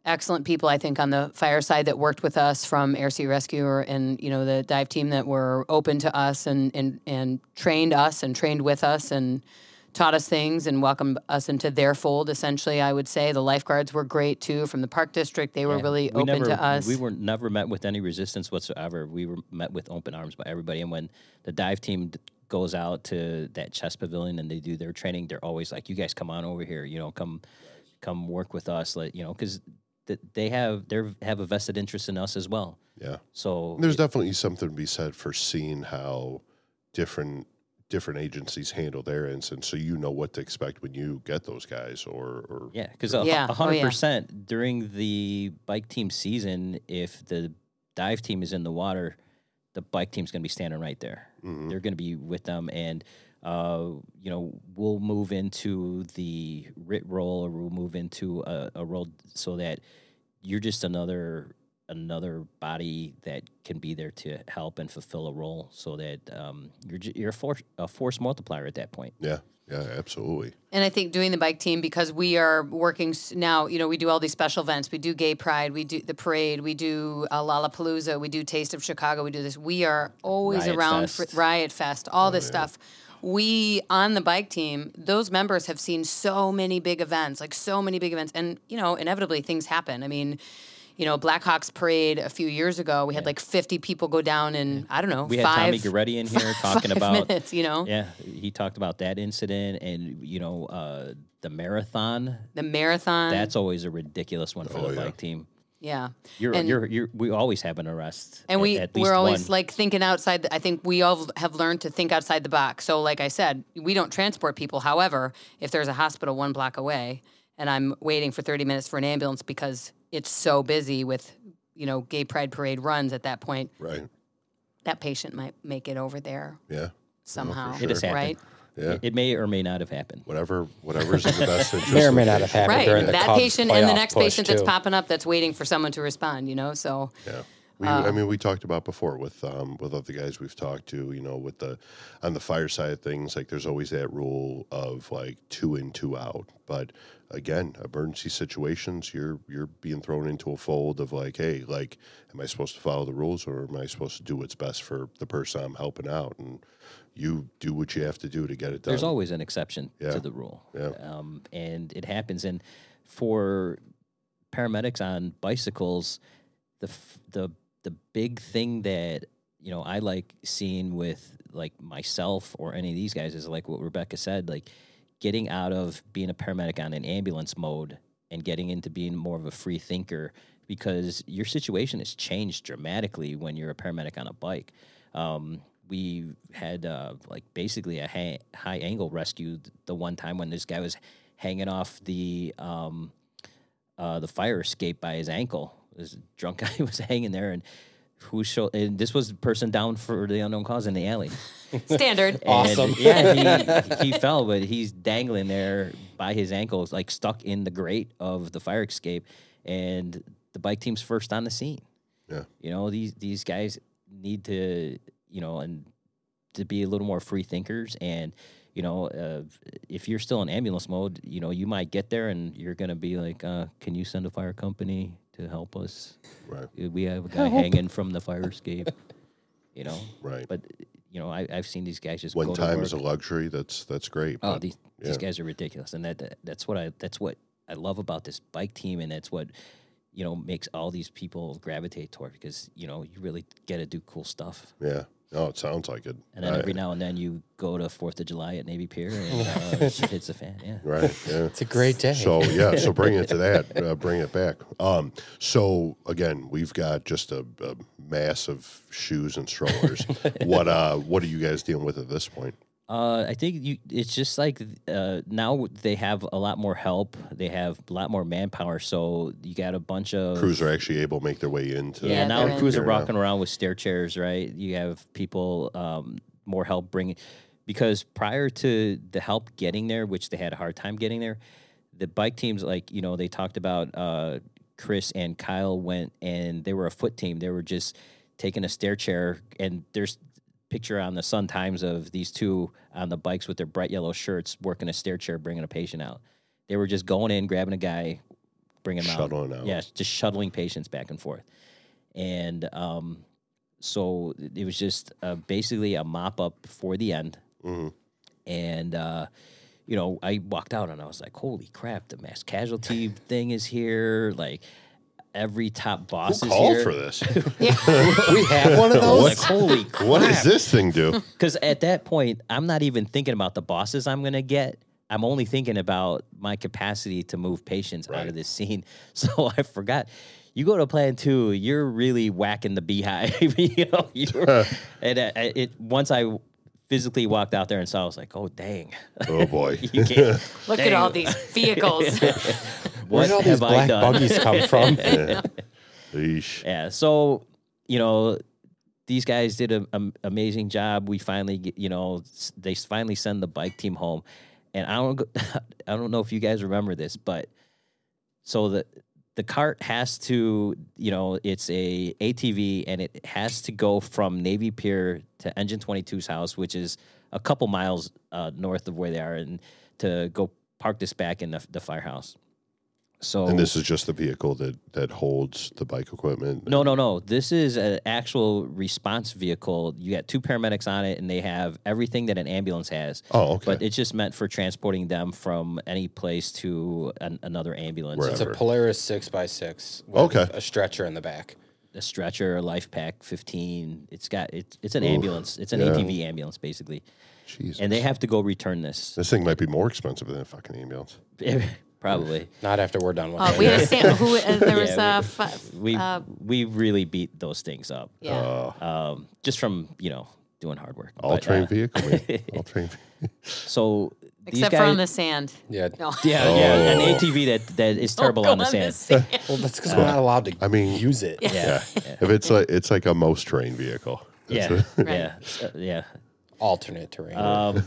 excellent people, I think, on the fireside that worked with us from Air Sea Rescue or, and you know the dive team that were open to us and and and trained us and trained with us and taught us things and welcomed us into their fold. Essentially, I would say the lifeguards were great too from the park district. They were Yeah, really we open never, to us. We were never met with any resistance whatsoever. We were met with open arms by everybody. And when the dive team goes out to that chest pavilion and they do their training, they're always like, "You guys come on over here. You know, come come work with us." Like you know, because th- they have they have a vested interest in us as well. Yeah. So There's definitely something to be said for seeing how different different agencies handle their instance, so you know what to expect when you get those guys. Or, or Yeah, because Yeah, a oh, hundred yeah. percent during the bike team season, if the dive team is in the water, the bike team's going to be standing right there. Mhm. They're going to be with them, and uh, you know we'll move into the RIT role, or we'll move into a, a role so that you're just another another body that can be there to help and fulfill a role, so that um, you're you're a force a force multiplier at that point. yeah, yeah, absolutely. And I think doing the bike team because we are working now. You know, we do all these special events. We do Gay Pride. We do the parade. We do uh, Lollapalooza. We do Taste of Chicago. We do this. We are always Riot around Fest. for Riot Fest. All this stuff. We on the bike team. Those members have seen so many big events, like so many big events, and you know, inevitably things happen. I mean. You know, Blackhawks parade a few years ago. We had like 50 people go down in I don't know We had five, Tommy Goretti in here talking five about minutes. You know, Yeah, he talked about that incident, and you know, uh, the marathon. the marathon. That's always a ridiculous one for Oh, the yeah. bike team. Yeah. You're, And- you're, you're. We always have an arrest, and at- we at least we're always one. like thinking outside the, i think we all have learned to think outside the box so like i said we don't transport people however if there's a hospital one block away and i'm waiting for 30 minutes for an ambulance because it's so busy with you know gay pride parade runs at that point Right. that patient might make it over there Yeah. somehow It has happened. right Yeah. It, it may or may not have happened. Whatever. Whatever's in the best interest. May or may not have happened right during the that Cubs patient and the playoff next push, patient that's too. popping up that's waiting for someone to respond you know so Yeah. We, Uh, I mean, we talked about before with um, with other guys we've talked to. You know, with the on the fire side of things, like there's always that rule of like two in, two out. But again, emergency situations, you're you're being thrown into a fold of like, hey, like, am I supposed to follow the rules or am I supposed to do what's best for the person I'm helping out? And you do what you have to do to get it done. There's always an exception Yeah. to the rule, Yeah. um, and it happens. And for paramedics on bicycles, the f- the the big thing that you know I like seeing with like myself or any of these guys is like what Rebecca said, like getting out of being a paramedic on an ambulance mode and getting into being more of a free thinker because your situation has changed dramatically when you're a paramedic on a bike. Um, we had uh, like basically a high, high angle rescue the one time when this guy was hanging off the um, uh, the fire escape by his ankle. This drunk guy was hanging there, and who showed? And this was the person down for the unknown cause in the alley. standard Awesome. yeah, he, he fell, but he's dangling there by his ankles, like stuck in the grate of the fire escape. And the bike team's first on the scene. Yeah. You know, these these guys need to, you know, and to be a little more free thinkers. And, you know, uh, if you're still in ambulance mode, you know, you might get there and you're going to be like, uh, can you send a fire company to help us? Right. Uh, We have a guy hanging from the fire escape. you know. Right. But you know, I, I've seen these guys just when go to time work. is a luxury, that's that's great. Oh, but- these yeah. these guys are ridiculous, and that, that that's what I that's what I love about this bike team, and that's what you know makes all these people gravitate toward because you know you really get to do cool stuff. yeah. No, it sounds like it. And then I- every now and then you go to Fourth of July at Navy Pier, and uh, shit hits the fan. Yeah. Right. Yeah. It's a great day. So yeah, so bring it to that. Uh, bring it back. Um, so again, we've got just a, a mass of shoes and strollers. what uh, what are you guys dealing with at this point? Uh, I think you. It's just like uh, now they have a lot more help. They have a lot more manpower. So you got a bunch of Crews are actually able to make their way into. Yeah, Yeah, now they're in. crews are rocking now. around with stair chairs, right? You have people um, more help bringing because prior to the help getting there, which they had a hard time getting there, the bike teams, like you know, they talked about uh, Chris and Kyle went and they were a foot team. They were just taking a stair chair, and there's picture on the Sun Times of these two on the bikes with their bright yellow shirts working a stair chair, bringing a patient out. They were just going in, grabbing a guy, bringing him Shuttling out. out. Yeah, just shuttling patients back and forth. And um, so it was just uh, basically a mop up for the end. Mhm. And, uh, you know, I walked out and I was like, holy crap, the mass casualty thing is here. Like, every top boss Who is called here. for this? we have one of I was those. like, holy crap. what does this thing do? Because at that point, I'm not even thinking about the bosses I'm going to get. I'm only thinking about my capacity to move patients out of this scene. So I forgot. You go to plan two, you're really whacking the beehive. you know, you're, and uh, it once I physically walked out there and saw, I was like, oh dang, Oh boy. you can't. Look at all these vehicles. Where What did all these have I black done? buggies come from? Yeah. Eesh. Yeah. So, you know, these guys did an amazing job. We finally, get, you know, s- they finally send the bike team home, and I don't, go- I don't know if you guys remember this, but so the the cart has to, you know, it's a ATV, and it has to go from Navy Pier to Engine 22's house, which is a couple miles uh, north of where they are, and to go park this back in the, the firehouse. So And this is just the vehicle that that holds the bike equipment. No, no, no. This is an actual response vehicle. You got two paramedics on it, and they have everything that an ambulance has. Oh, okay. But it's just meant for transporting them from any place to an, another ambulance. Wherever. It's a Polaris six x six. With Okay. A stretcher in the back. A stretcher, a LIFEPAK, fifteen. It's got it's it's an Oof, ambulance. It's an yeah. ATV ambulance basically, Jesus. and they have to go return this. this thing might be more expensive than a fucking ambulance. Probably. Not after we're done with Uh, it. we had a stand, who uh, there was Yeah, uh, we- We uh, we really beat those things up. yeah. Oh, Um, just from you know doing hard work. all But, train uh, vehicle, man. All train. So these Except guys, for on the sand. yeah. No. Yeah, yeah, an Oh. ATV that that is Don't terrible go on the sand. sand. Well, that's because we're not allowed to I mean- use it. Yeah, yeah, If it's like it's like a most train vehicle. That's yeah, it. yeah, uh, yeah. Alternate terrain. Um,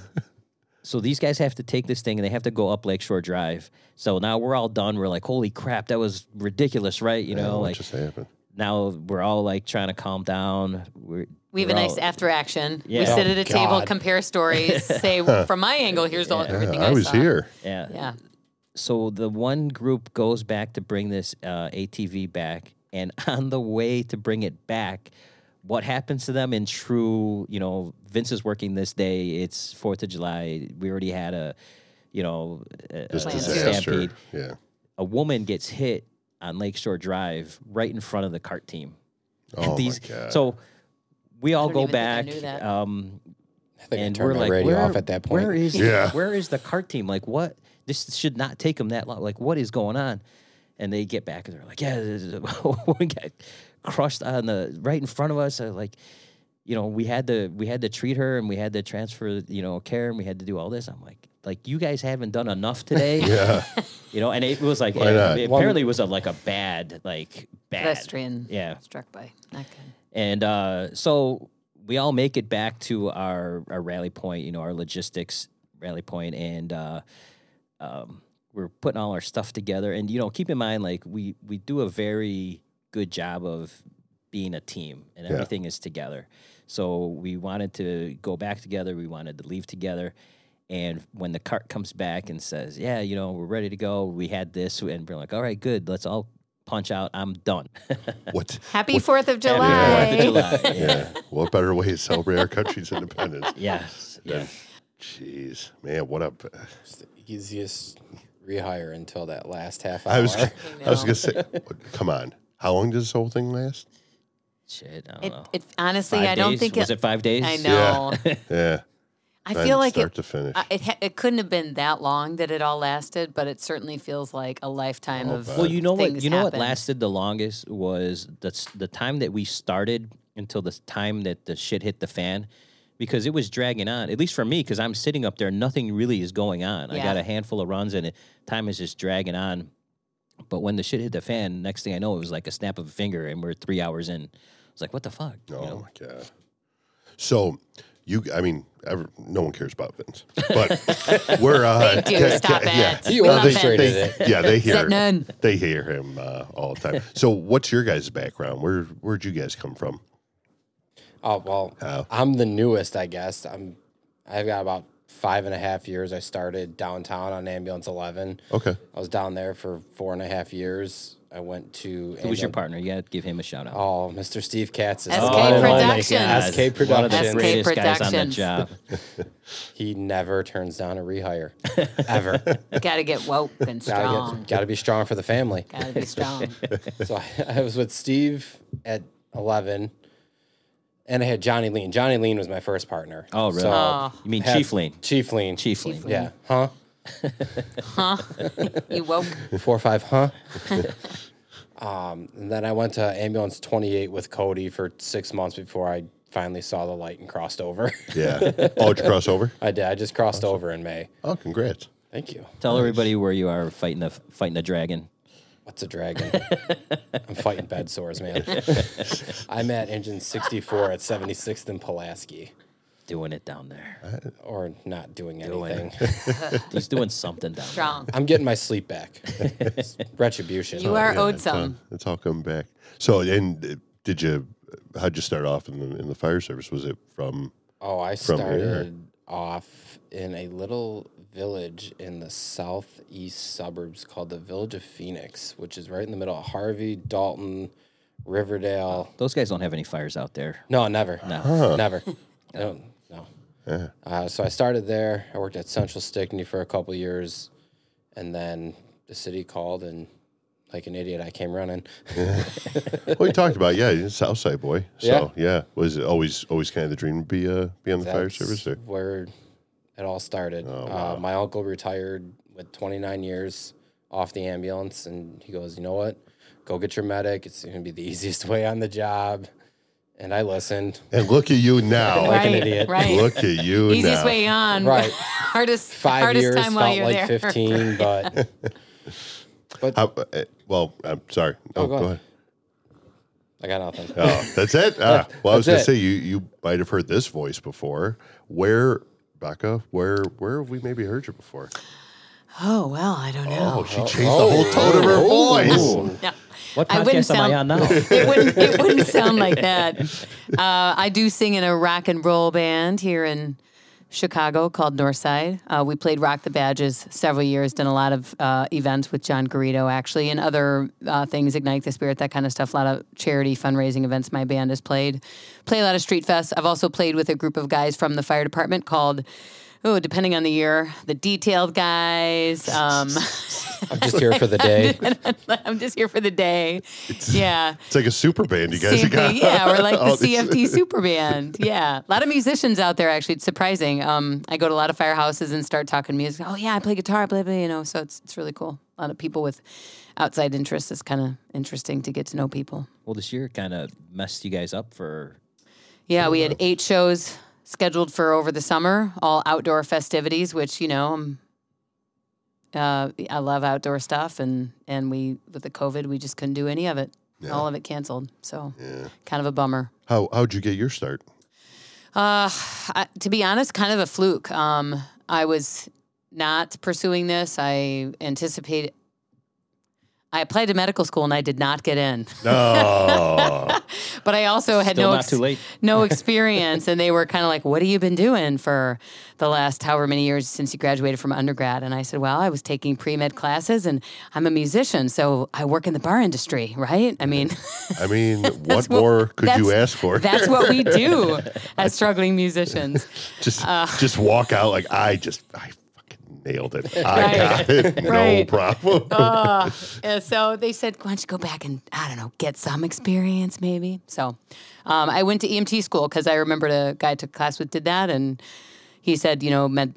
so these guys have to take this thing and they have to go up Lakeshore Drive. So now we're all done. We're like, holy crap, that was ridiculous, right? You Yeah, know, like just happened? now we're all like trying to calm down. We're We have a we're nice all- after action. Yeah. We sit Oh, at a table, compare stories, say from my angle, here's all everything Yeah, I, I was saw. here. Yeah. Yeah. So the one group goes back to bring this uh, ATV back, and on the way to bring it back, what happens to them in true, you know, Vince is working this day. It's Fourth of July. We already had a, you know, a, a Plan two. disaster. stampede. Yeah. A woman gets hit on Lakeshore Drive right in front of the cart team. Oh These, my god. so we all don't go even think I back. knew that. Um, I think and turned we're like, radio where, off at that point. Where is Yeah. where is the cart team? Like, what? This should not take them that long. Like, what is going on? And they get back and they're like, yeah, this is- we got crushed on the right in front of us. Like, you know, we had to we had to treat her and we had to transfer, you know, care and we had to do all this. I'm like, like you guys haven't done enough today. yeah. You know, and it was like Why it- not? it apparently it was a like a bad like bad Pedestrian Yeah. struck by. Not good. And uh, so we all make it back to our, our rally point, you know, our logistics rally point, and uh, um, we're putting all our stuff together. And you know, keep in mind, like we we do a very good job of being a team, and Yeah. everything is together. So we wanted to go back together. We wanted to leave together. And when the cart comes back and says, "Yeah, you know, we're ready to go," we had this, and we're like, "All right, good. Let's all punch out. I'm done. What? Happy Fourth of Happy July. Fourth of July. Yeah. What better way to celebrate our country's independence? Yes. Yes. Jeez, man, what up? It's the easiest rehire until that last half hour. I was, I was gonna say, come on. How long does this whole thing last? Shit. I don't It, know. it honestly, Five I don't days? think was it five days? I know. Yeah, I From feel like start it. to finish. I- It ha- it couldn't have been that long that it all lasted, but it certainly feels like a lifetime Oh, of. Well, you know what? things You know what happen. lasted the longest was the s- the time that we started until the time that the shit hit the fan, because it was dragging on. At least for me, because I'm sitting up there, nothing really is going on. I got a handful of runs, and it, time is just dragging on. But when the shit hit the fan, next thing I know, it was like a snap of a finger, and we're three hours in. I was like, "What the fuck?" You oh know? my god. So, you, I mean, ever, no one cares about Vince, but we're uh, They do. ca- Stop ca- it. Yeah, You We love orchestrated Vince. it. yeah, they hear, none. they hear him uh, all the time. So, what's your guys' background? Where, where'd you guys come from? Oh well, Oh. I'm the newest, I guess. I'm. I've got about five and a half years. I started downtown on Ambulance 11. Okay, I was down there for four and a half years. I went to. Who was your partner? You got to give him a shout out. Oh, Mr. Steve Katz. is SK the one and only. Productions. SK One of the Productions. greatest guys on the job. He never turns down a rehire, ever. Got to get woke and strong. Gotta, get, gotta be strong for the family. Got to be strong. So I, I was with Steve at 11, and I had Johnny Lean. Johnny Lean was my first partner. Oh, really? So Oh. You mean had- Chief Lean? Chief Lean. Chief Lean. Yeah. Huh? Huh? You woke. Four or five, huh? um, and then I went to ambulance 28 with Cody for six months before I finally saw the light and crossed over. yeah. Oh, did you cross over? I did. I just crossed over in May. Oh, congrats. Thank you. Tell everybody where you are fighting the fighting the dragon. What's a dragon? I'm fighting bed sores, man. I'm at engine 64 at 76th and Pulaski, Doing it down there. or not doing Doing anything. He's doing something down Strong. I'm getting my sleep back. It's retribution. You are Yeah, owed it's all- some. It's all coming back. So, and uh, did you? How'd you start off in the in the fire service? Was it from? Oh, I From here? started off in a little village in the southeast suburbs called the Village of Phoenix, which is right in the middle of Harvey, Dolton, Riverdale. Those guys don't have any fires out there. No, never. No. Never. No, no. Uh, so I started there. I worked at Central Stickney for a couple years, and then the city called, and like an idiot, I came running. Well, you talked about yeah, you're a Southside boy. So Yeah. yeah, was it always always kind of the dream to be uh be on the fire service? Or? where it all started. uh, my uncle retired with 29 years off the ambulance, and he goes, "You know what? Go get your medic. It's going to be the easiest way on the job." And I listened. And look at you now. Like an idiot. right. Look at you now. Easiest now. way on. Right. hardest Five hardest years time while felt you're like there. 15, but How, uh, well, I'm sorry. Oh, Oh, go, go ahead. I got nothing. Oh, that's it. Ah, well, I was gonna say you you might have heard this voice before. Where, Becca? Where where have we maybe heard you before? Oh well, I don't know. Oh, she changed the whole tone of her voice. No. What I wouldn't podcast am I sound- on now? it wouldn't it wouldn't sound like that. Uh, I do sing in a rock and roll band here in Chicago called Northside. Uh, we played Rock the Badges several years, done a lot of uh, events with John Garrido actually, and other uh, things, Ignite the Spirit, that kind of stuff. A lot of charity fundraising events my band has played. Play a lot of street fests. I've also played with a group of guys from the fire department called. Oh, depending on the year, the detailed guys. Um, I'm just here for the day. I'm just here for the day. yeah. It's like a super band you guys Same got. thing. Yeah, we're like the CFT these- super band. Yeah. A lot of musicians out there actually. It's surprising. Um, I go to a lot of firehouses and start talking music. Oh yeah, I play guitar, blah blah, you know, so it's it's really cool. A lot of people with outside interests. It's kind of interesting to get to know people. well, this year kind of messed you guys up for. Yeah, we had eight shows scheduled for over the summer, all outdoor festivities, which you know, um, uh, I love outdoor stuff, and and we with the COVID, we just couldn't do any of it. All of it canceled. So kind of a bummer. How how'd you get your start? Uh, I, to be honest, kind of a fluke. Um, I was not pursuing this. I anticipated. I applied to medical school and I did not get in. No. But I also had Still no not too late. no experience, and they were kind of like, "What have you been doing for the last however many years since you graduated from undergrad?" And I said, "Well, I was taking pre med classes, and I'm a musician, so I work in the bar industry, right? I mean, I mean, what what- more could you ask for? that's what we do as struggling musicians." just uh, just walk out like I just I fucking nailed it. I Right. got it. No Right. problem. Uh, and so they said, why don't you go back and, I don't know, get some experience maybe? So um, I went to EMT school because I remembered a guy I took class with did that. And he said, you know, med,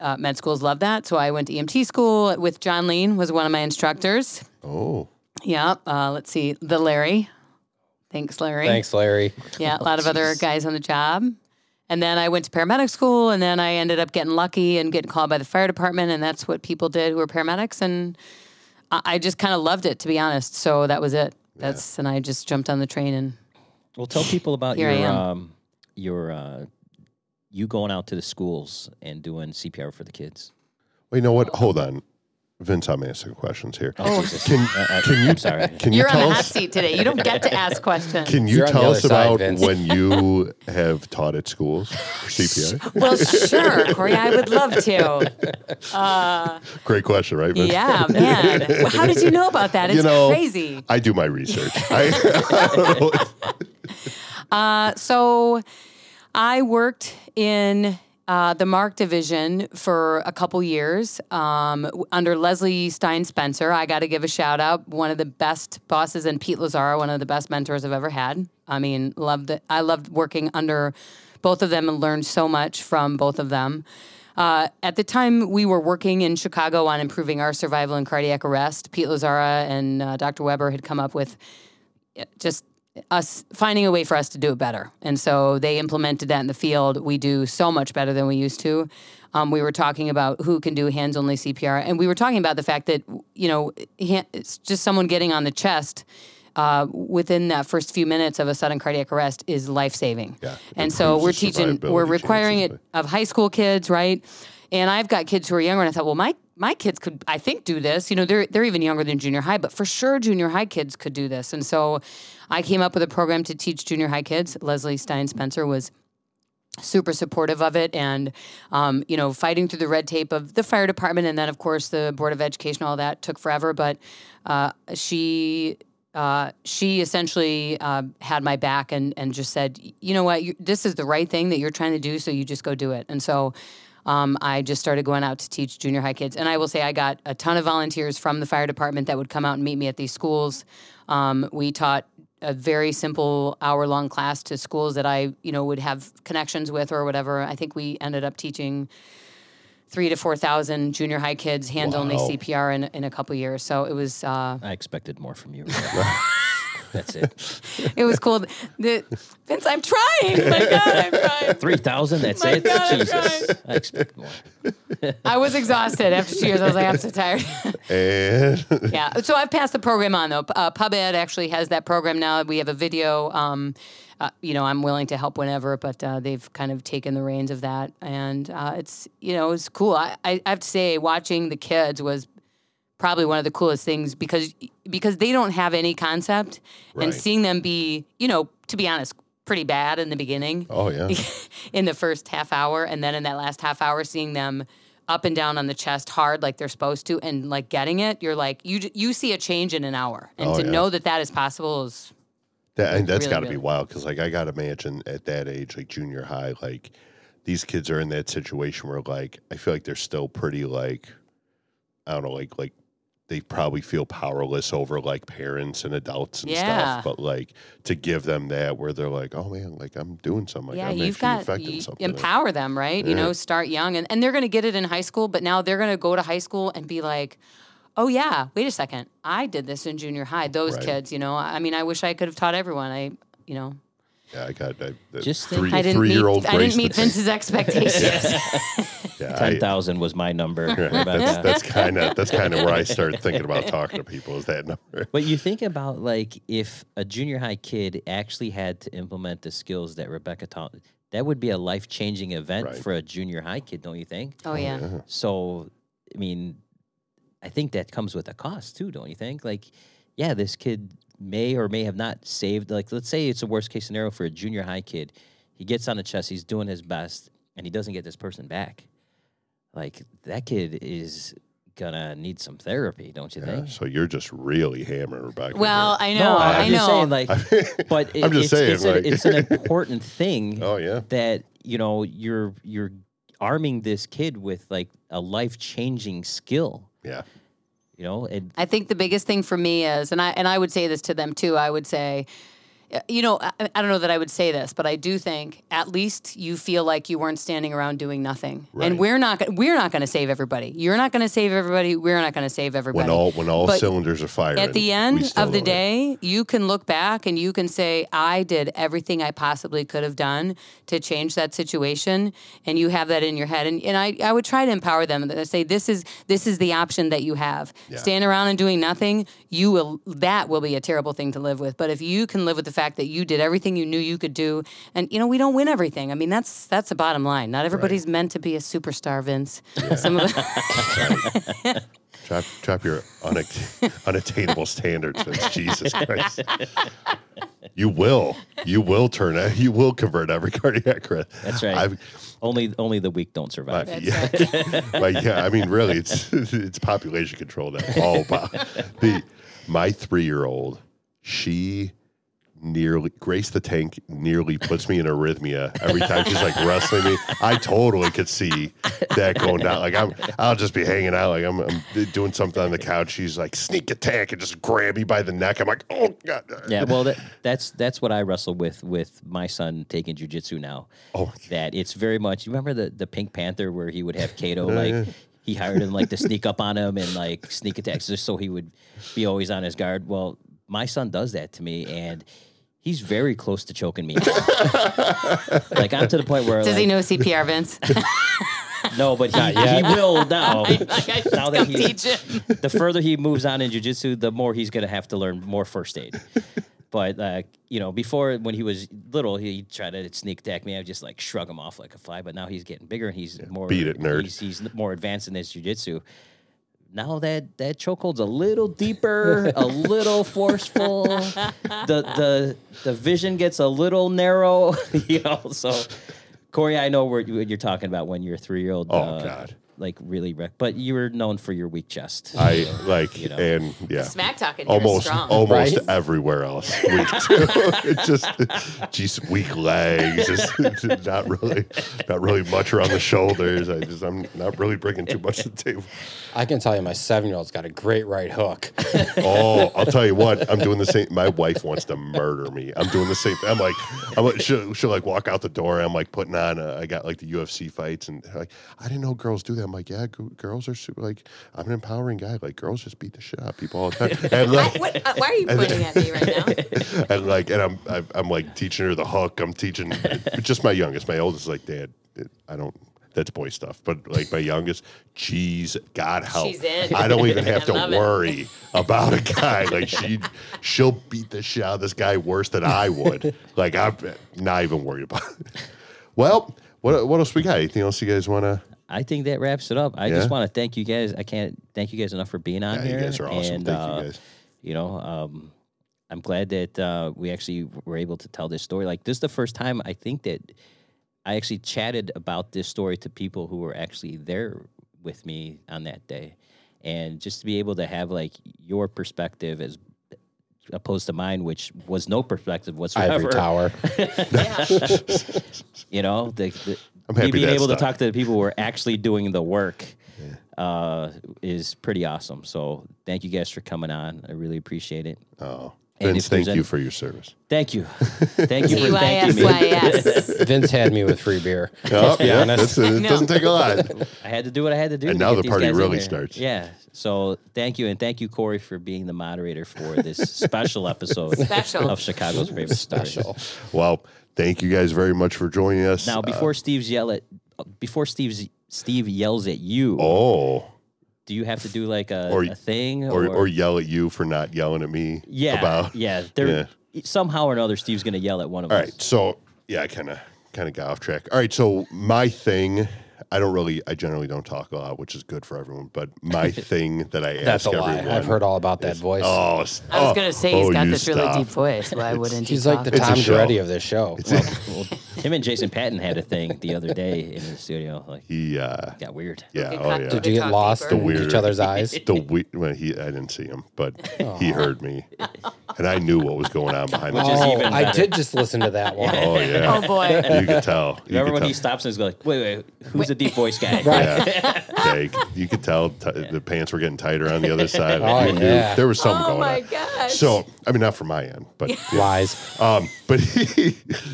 uh, med schools love that. So I went to EMT school with John Lean was one of my instructors. oh. Yeah. Uh, let's see. The Larry. Thanks, Larry. Thanks, Larry. Yeah, a lot of other guys on the job. And then I went to paramedic school, and then I ended up getting lucky and getting called by the fire department, and that's what people did who were paramedics. And I, I just kind of loved it, to be honest. So that was it. That's and I just jumped on the train and Well, tell people about your um, your uh, you going out to the schools and doing CPR for the kids. Well, you know what? Hold on. Vince, I'm asking questions here. Oh, Can, can you I'm sorry. Can you you're on tell the hot us? seat today. You don't get to ask questions. Can you You're on the tell other us side, about Vince. when you have taught at schools for CPR? well, sure, Corey, I would love to. Great question, right, Vince? Yeah, man. Well, How did you know about that? It's You know, crazy. I do my research. I, I don't know. Uh, so I worked in uh, the Mark division for a couple years um, under Leslie Stein Spencer. I got to give a shout out. One of the best bosses, and Pete Lazaro, one of the best mentors I've ever had. I mean, loved it. I loved working under both of them and learned so much from both of them. Uh, at the time, we were working in Chicago on improving our survival in cardiac arrest. Pete Lazara and uh, Dr. Weber had come up with just us finding a way for us to do it better. And so they implemented that in the field. We do so much better than we used to. Um, we were talking about who can do hands only CPR. And we were talking about the fact that, you know, it's just someone getting on the chest. Uh, within that first few minutes of a sudden cardiac arrest is life saving. Yeah, and so we're teaching, we're requiring chances, it of high school kids, right? And I've got kids who are younger, and I thought, well, my my kids could, I think, do this. You know, they're they're even younger than junior high, but for sure, junior high kids could do this. And so, I came up with a program to teach junior high kids. Leslie Stein Spencer was super supportive of it and um, you know fighting through the red tape of the fire department and then of course the board of education all that took forever but uh, she uh, she essentially uh, had my back and, and just said you know what you, this is the right thing that you're trying to do so you just go do it and so um, I just started going out to teach junior high kids. And I will say, I got a ton of volunteers from the fire department that would come out and meet me at these schools. Um, we taught a very simple hour long class to schools that I, you know, would have connections with or whatever. I think we ended up teaching three to 4,000 junior high kids hands only Wow. CPR in, in a couple years. So it was, uh, I expected more from you. Rebecca. That's it. it was cool. The, Vince, I'm trying. My God, I'm trying. Three thousand. That's My it. God, I'm Jesus, I expect more. I was exhausted after two years. I was like, I'm so tired. And yeah. So I've passed the program on though. Uh, PubEd actually has that program now. We have a video. Um, uh, you know, I'm willing to help whenever, but uh, they've kind of taken the reins of that, and uh, it's you know it's cool. I, I have to say, watching the kids was probably one of the coolest things because because they don't have any concept, and seeing them be you know to be honest pretty bad in the beginning oh yeah, in the first half hour and then in that last half hour seeing them up and down on the chest hard like they're supposed to and like getting it you're like you you see a change in an hour and Oh, to yeah. know that that is possible is that, and that's Really, got to really. be wild because like I got to imagine at that age, like junior high, like these kids are in that situation where like I feel like they're still pretty like I don't know, like like they probably feel powerless over like parents and adults and Yeah. stuff. But like to give them that where they're like, oh man, like I'm doing something. Like, yeah I'm you've got you something. empower them right you know start young and, and they're going to get it in high school but now they're going to go to high school and be like oh yeah wait a second i did this in junior high those Right. kids you know i mean i wish i could have taught everyone i you know Yeah, I got I, the Just think- three, i didn't three meet year old i didn't meet vince's expectations Yeah, Ten I, thousand was my number. Right, Rebecca. that's that's kind of that's kind of where I started thinking about talking to people. Is that number? But you think about like if a junior high kid actually had to implement the skills that Rebecca taught, that would be a life changing event Right. for a junior high kid, don't you think? oh yeah So, I mean, I think that comes with a cost too, don't you think? Like, yeah, this kid may or may have not saved. Like, let's say it's a worst case scenario for a junior high kid. He gets on the chest, he's doing his best, and he doesn't get this person back. Like that kid is gonna need some therapy, don't you Yeah, think? so you're just really hammering Rebecca. Well. I know, I'm I just know. saying, like, but it, I'm just it's, saying, it's, an- like- it's an important thing oh yeah, that you know you're you're arming this kid with like a life changing skill. yeah. You know, and I think the biggest thing for me is, and I and I would say this to them too. I would say, Uh, you know, I, I don't know that I would say this, but I do think at least you feel like you weren't standing around doing nothing. Right. And we're not we're not going to save everybody. You're not going to save everybody. We're not going to save everybody. When all when all But cylinders are firing. At the end of the day, you can look back and you can say, I did everything I possibly could have done to change that situation. And you have that in your head. And, and I, I would try to empower them and say, this is this is the option that you have. Yeah. Stand around and doing nothing, you will that will be a terrible thing to live with. But if you can live with the fact that you did everything you knew you could do, and you know, we don't win everything. I mean, that's that's the bottom line. Not everybody's meant to be a superstar, Vince. Some of Drop, drop your unatt- unattainable standards, Vince. Jesus Christ. You will. You will turn it. You will convert every cardiac arrest. that's right. I've, only only the weak don't survive. I- yeah, like yeah. I mean, really, it's it's population control. That all about the my three year old. She nearly Grace the Tank nearly puts me in arrhythmia every time she's like wrestling me. I totally could see that going down. Like I'm, I'll just be hanging out. Like I'm, I'm doing something on the couch. She's like sneak attack and just grab me by the neck. I'm like, oh god. Yeah, well, that, that's that's what I wrestle with with my son taking jujitsu now. Oh. that it's very much. You remember the the Pink Panther where he would have Kato like he hired him like to sneak up on him and like sneak attacks just so he would be always on his guard. Well, my son does that to me and. He's very close to choking me. out. like I'm to the point where Does like, he know CPR, Vince? no, but he, he will now. Like, I should now go that he's teach him. the further he moves on in jujitsu, the more he's gonna have to learn more first aid. But uh, you know, before when he was little, he tried to sneak attack me. I would just like shrug him off like a fly. But now he's getting bigger and he's more beat it, nerd. He's, he's more advanced in his jujitsu. Now that that chokehold's a little deeper, a little forceful, the the the vision gets a little narrow. You know, so Corey, I know what you're talking about when your three year old. Oh, uh, God. Like really, wreck, but you were known for your weak chest. I like You know. and yeah. Smack talking almost strong. almost Right? everywhere else. Weak too. It's just just weak legs. Just not really not really much around the shoulders. I just I'm not really bringing too much to the table. I can tell you, my seven year old's got a great right hook. Oh, I'll tell you what. I'm doing the same. My wife wants to murder me. I'm doing the same. I'm like, I'm like, she'll, she'll like walk out the door. I'm like putting on. Uh, I got like the UFC fights, and like, I didn't know girls do that. I'm like, yeah, g- girls are super. Like, I'm an empowering guy. Like, girls just beat the shit out of people all the time. And Why, like, what, uh, why are you pointing at me right now? and like, and I'm, I'm, I'm like teaching her the hook. I'm teaching just my youngest. My oldest is like, Dad, I don't. That's boy stuff. But like my youngest, geez, God help. She's in. I don't even have to love it. worry about a guy. Like she, she'll beat the shit out of this guy worse than I would. like I'm not even worried about. it. Well, what what else we got? Anything else you guys want to? I think that wraps it up. I Yeah? just want to thank you guys. I can't thank you guys enough for being on Yeah, you guys are awesome. And, Thank you uh, guys. You know, um, I'm glad that uh, we actually were able to tell this story. Like this is the first time I think that I actually chatted about this story to people who were actually there with me on that day, and just to be able to have like your perspective as opposed to mine, which was no perspective whatsoever. Ivory Tower. You know, the, the I'm happy being that able to talk to the people who are actually doing the work uh, is pretty awesome. So thank you guys for coming on. I really appreciate it. Oh, Vince, if there's thank you for your service. Thank you, thank you for thanking me. Vince had me with free beer. Oh, be yeah, honest. that's- it No. doesn't take a lot. I had to do what I had to do. And to now get the party really starts. Yeah. So thank you, and thank you, Corey, for being the moderator for this special episode Special. of Chicago's Bravest Stories. Special. Well, thank you guys very much for joining us. Now, Uh, before Steve's yell at, before Steve's Steve yells at you, oh, do you have to do like a, Or- a thing or, or yell at you for not yelling at me. yeah, about yeah, there somehow or another Steve's gonna yell at one of All us. right, so yeah, I kind of kind of got off track. All right, so my thing, I don't really, I generally don't talk a lot, which is good for everyone. But my thing that I That's a ask lie. everyone. I've heard all about that is- voice. Oh, s- I was oh, gonna say he's oh, got you this really stop. deep voice. Why wouldn't he? He's like the? It's a Tom show. Duretti of this show. Well, him and Jason Patton had a thing the other day in the studio. Like, He, uh, got weird. yeah, Okay, oh cut. yeah. Did you get Talk lost deeper. in Weird. each other's eyes? the we- well, he I didn't see him, but he heard me, and I knew what was going on behind Which the is oh, even I better. did just listen to that one. Oh yeah, Oh boy. you could tell. You Remember when tell. he stops and he's like, wait, wait, who's the deep voice guy? Yeah, yeah you, could, you could tell t- the pants were getting tighter on the other side. Oh, You knew yeah. there was something Oh going my on. gosh. So I mean, not from my end, but Lies. um, but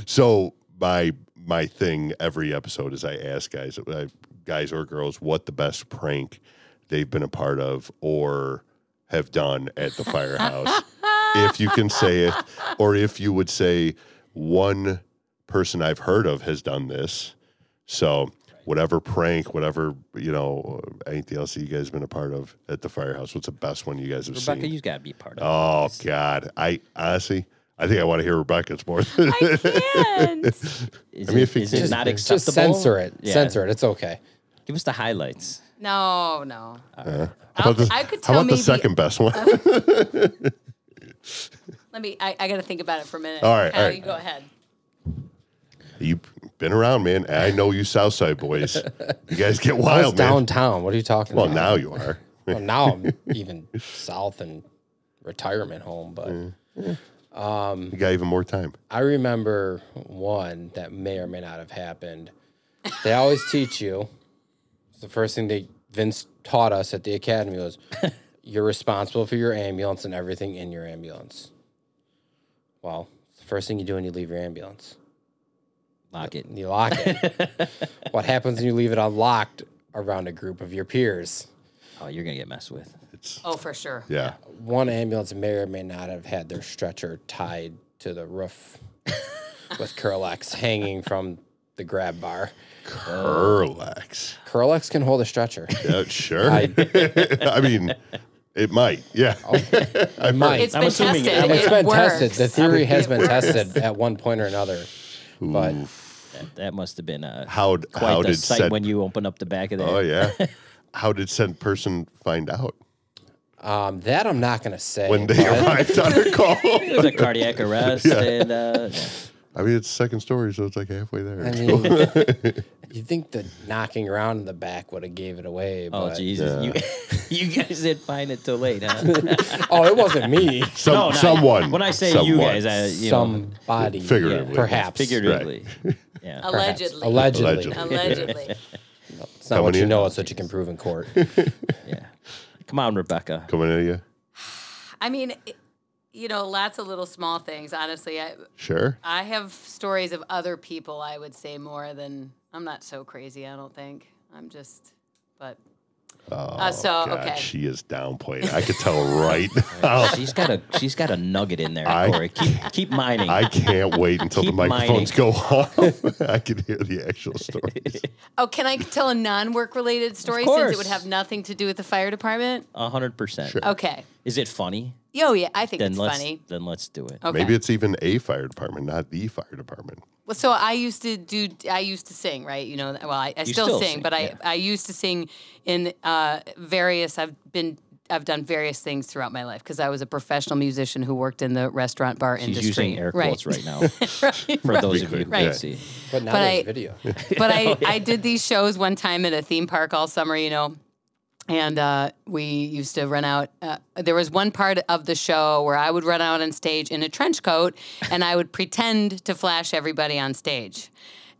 so my my thing every episode is I ask guys, uh, guys or girls, what the best prank they've been a part of or have done at the firehouse, if you can say it, or if you would say one person I've heard of has done this. So whatever prank, whatever you know, anything else that you guys have been a part of at the firehouse, what's the best one you guys have seen? Rebecca, seen? you got to be a part of Oh God, I honestly, I think I want to hear Rebecca's more. Than I can't. it. Is, I mean, it, if you is it just- not acceptable? Just censor it. Yeah. Censor it. It's okay. Give us the highlights. No, no. Uh, how I'll- about the, I could how tell about the second best one? Let me. I, I got to think about it for a minute. All right, Kyle, all right. you go ahead. You've been around, man. I know you Southside boys. You guys get I was wild, man. downtown. What are you talking about? Well, about? now you are. Well, now I'm even south and retirement home, but um, You got even more time. I remember one that may or may not have happened. They always teach you. The first thing they Vince taught us at the academy was you're responsible for your ambulance and everything in your ambulance. Well, the first thing you do when you leave your ambulance, Lock it. you lock it. what happens when you leave it unlocked around a group of your peers? Oh, you're gonna get messed with. It's Oh, for sure. yeah. One ambulance may or may not have had their stretcher tied to the roof with Kerlix hanging from the grab bar. Kerlix. Kerlix can hold a stretcher. Yeah, sure. I, mean, it might. Yeah. Oh, I might. It's I'm been assuming it- tested. it's It been works. tested. The theory has been tested at one point or another. But That, that must have been a How quite how the did sight said? when you open up the back of that. oh yeah. How did said person find out um, that I'm not going to say. when they arrived on her call? It was a cardiac arrest, and uh, yeah. I mean, it's second story, so it's like halfway there. I mean, you think the knocking around in the back would have gave it away? oh But, Jesus, you you guys didn't find it till late, huh? oh, it wasn't me. Some, No, not- someone. When I say you someone. guys, I, you know, Somebody, Figuratively. perhaps, figuratively, yeah. Allegedly. allegedly. Allegedly. Allegedly. It's not what you in. know; it's what you can prove in court. yeah. Come on, Rebecca. coming at you. I mean, it- you know, lots of little small things. Honestly, I Sure. I have stories of other people. I would say more than I'm not so crazy. I don't think I'm just, but Oh, Uh, so, God, okay. she is downplayed. I could tell right now. She's got a she's got a nugget in there, I- Corey. Keep keep mining. I can't wait until the Keep microphones go off. I can hear the actual stories. oh, can I tell a non-work related story since it would have nothing to do with the fire department? A hundred percent. Sure. Okay. Is it funny? Oh yeah, I think Then it's let's funny. then let's do it. Okay. Maybe it's even a fire department, not the fire department. Well, so I used to do. I used to sing, right? You know, well, I, I still, still sing, sing, but yeah. I I used to sing in uh, various. I've been. I've done various things throughout my life because I was a professional musician who worked in the restaurant bar She's industry. using air right. quotes right now right. for those of you who Right. can't see. But now But there's I- video. but I, I did these shows one time at a theme park all summer, you know, and uh, we used to run out. Uh, there was one part of the show where I would run out on stage in a trench coat and I would pretend to flash everybody on stage.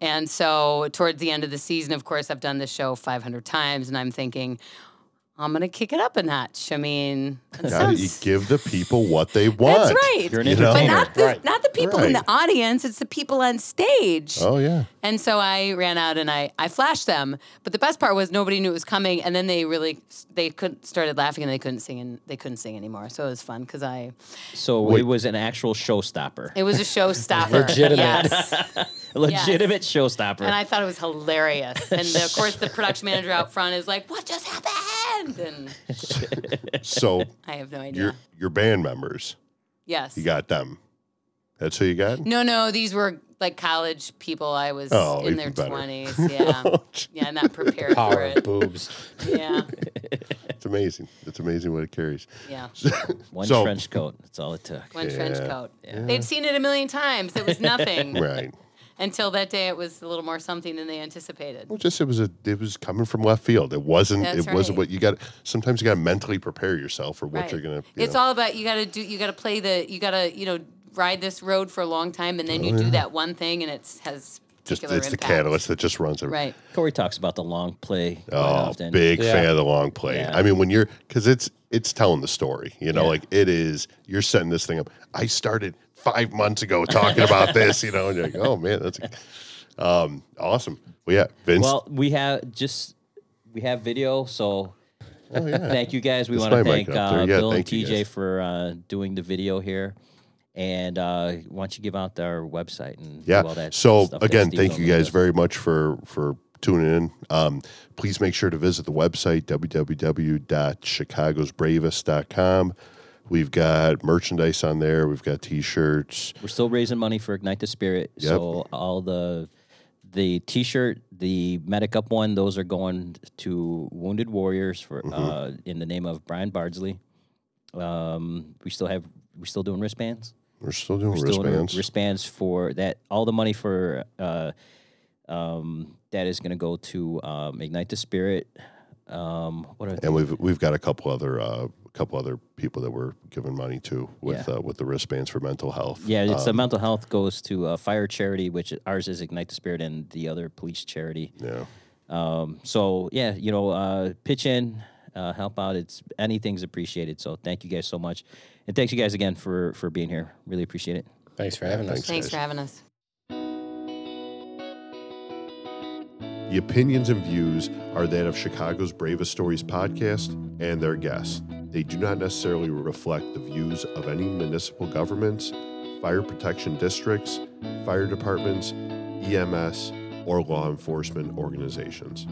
And so, towards the end of the season, of course, I've done this show 500 times, and I'm thinking, I'm going to kick it up a notch. I mean, that Gotta, you sounds- give the people what they want. that's right. You're an You know? But not the, Right. not the people in the audience, it's the people on stage. Oh yeah. And so I ran out and I, I flashed them. But the best part was nobody knew it was coming, and then they really they couldn't started laughing and they couldn't sing and they couldn't sing anymore. So it was fun because I So Wait. it was an actual showstopper, it was a showstopper. Legitimate. Yes. A legitimate showstopper. And I thought it was hilarious. And of course, the production manager out front is like, "What just happened?" And So I have no idea. your your band members, yes. you got them. That's who you got. No, no, these were like college people. I was Oh, in their better. twenties. Yeah, yeah, not prepared for Power of it. boobs. Yeah, It's amazing. It's amazing what it carries. yeah. One So- trench coat. That's all it took. One trench Yeah. coat. They'd seen it a million times. It was nothing Right. Until that day. It was a little more something than they anticipated. Well, just it was a it was coming from left field. It wasn't That's it wasn't what you got. Sometimes you got to mentally prepare yourself for what Right. you're gonna. you It's know. all about you got to do. You got to play the. You got to you know ride this road for a long time, and then you oh, do that one thing, and it's has Oh, just particular it's the catalyst that just runs it. Right. Corey talks about the long play quite Oh, often. big Yeah. fan of the long play. Yeah. I mean, when you're because it's it's telling the story. You know, Yeah. like it is. You're setting this thing up. I started five months ago talking about this. You know, and you're like, oh man, that's um, awesome. Well, yeah, Vince. Well, we have just we have video, so oh, yeah. thank you guys. We want to thank uh, Yeah, Bill and thank you, TJ for uh, doing the video here. And uh, why don't you give out our website and Yeah. all that so again, thank you guys very much for for tuning in. Um, please make sure to visit the website www.chicagosbravest.com. We've got merchandise on there. We've got T-shirts. We're still raising money for Ignite the Spirit. Yep. So all the the T-shirt, the Medic Up one, those are going to Wounded Warriors for Mm-hmm. uh, in the name of Brian Bardsley. Um, we still have we're still doing wristbands. We're still doing We're still wristbands. wristbands for that. All the money for uh, um, that is going to go to um, Ignite the Spirit. Um, what are and we've we've got a couple other uh, a couple other people that we're giving money to with Yeah. uh, with the wristbands for mental health. Yeah, it's the Um, mental health goes to uh, fire charity, which ours is Ignite the Spirit, and the other police charity. yeah. Um, so yeah, you know, uh, pitch in, uh, help out. It's anything's appreciated. So thank you guys so much, and thanks you guys again for for being here. Really appreciate it. Thanks for having us. thanks. Thanks for having us. The opinions and views are that of Chicago's Bravest Stories podcast and their guests. They do not necessarily reflect the views of any municipal governments, fire protection districts, fire departments, EMS, or law enforcement organizations.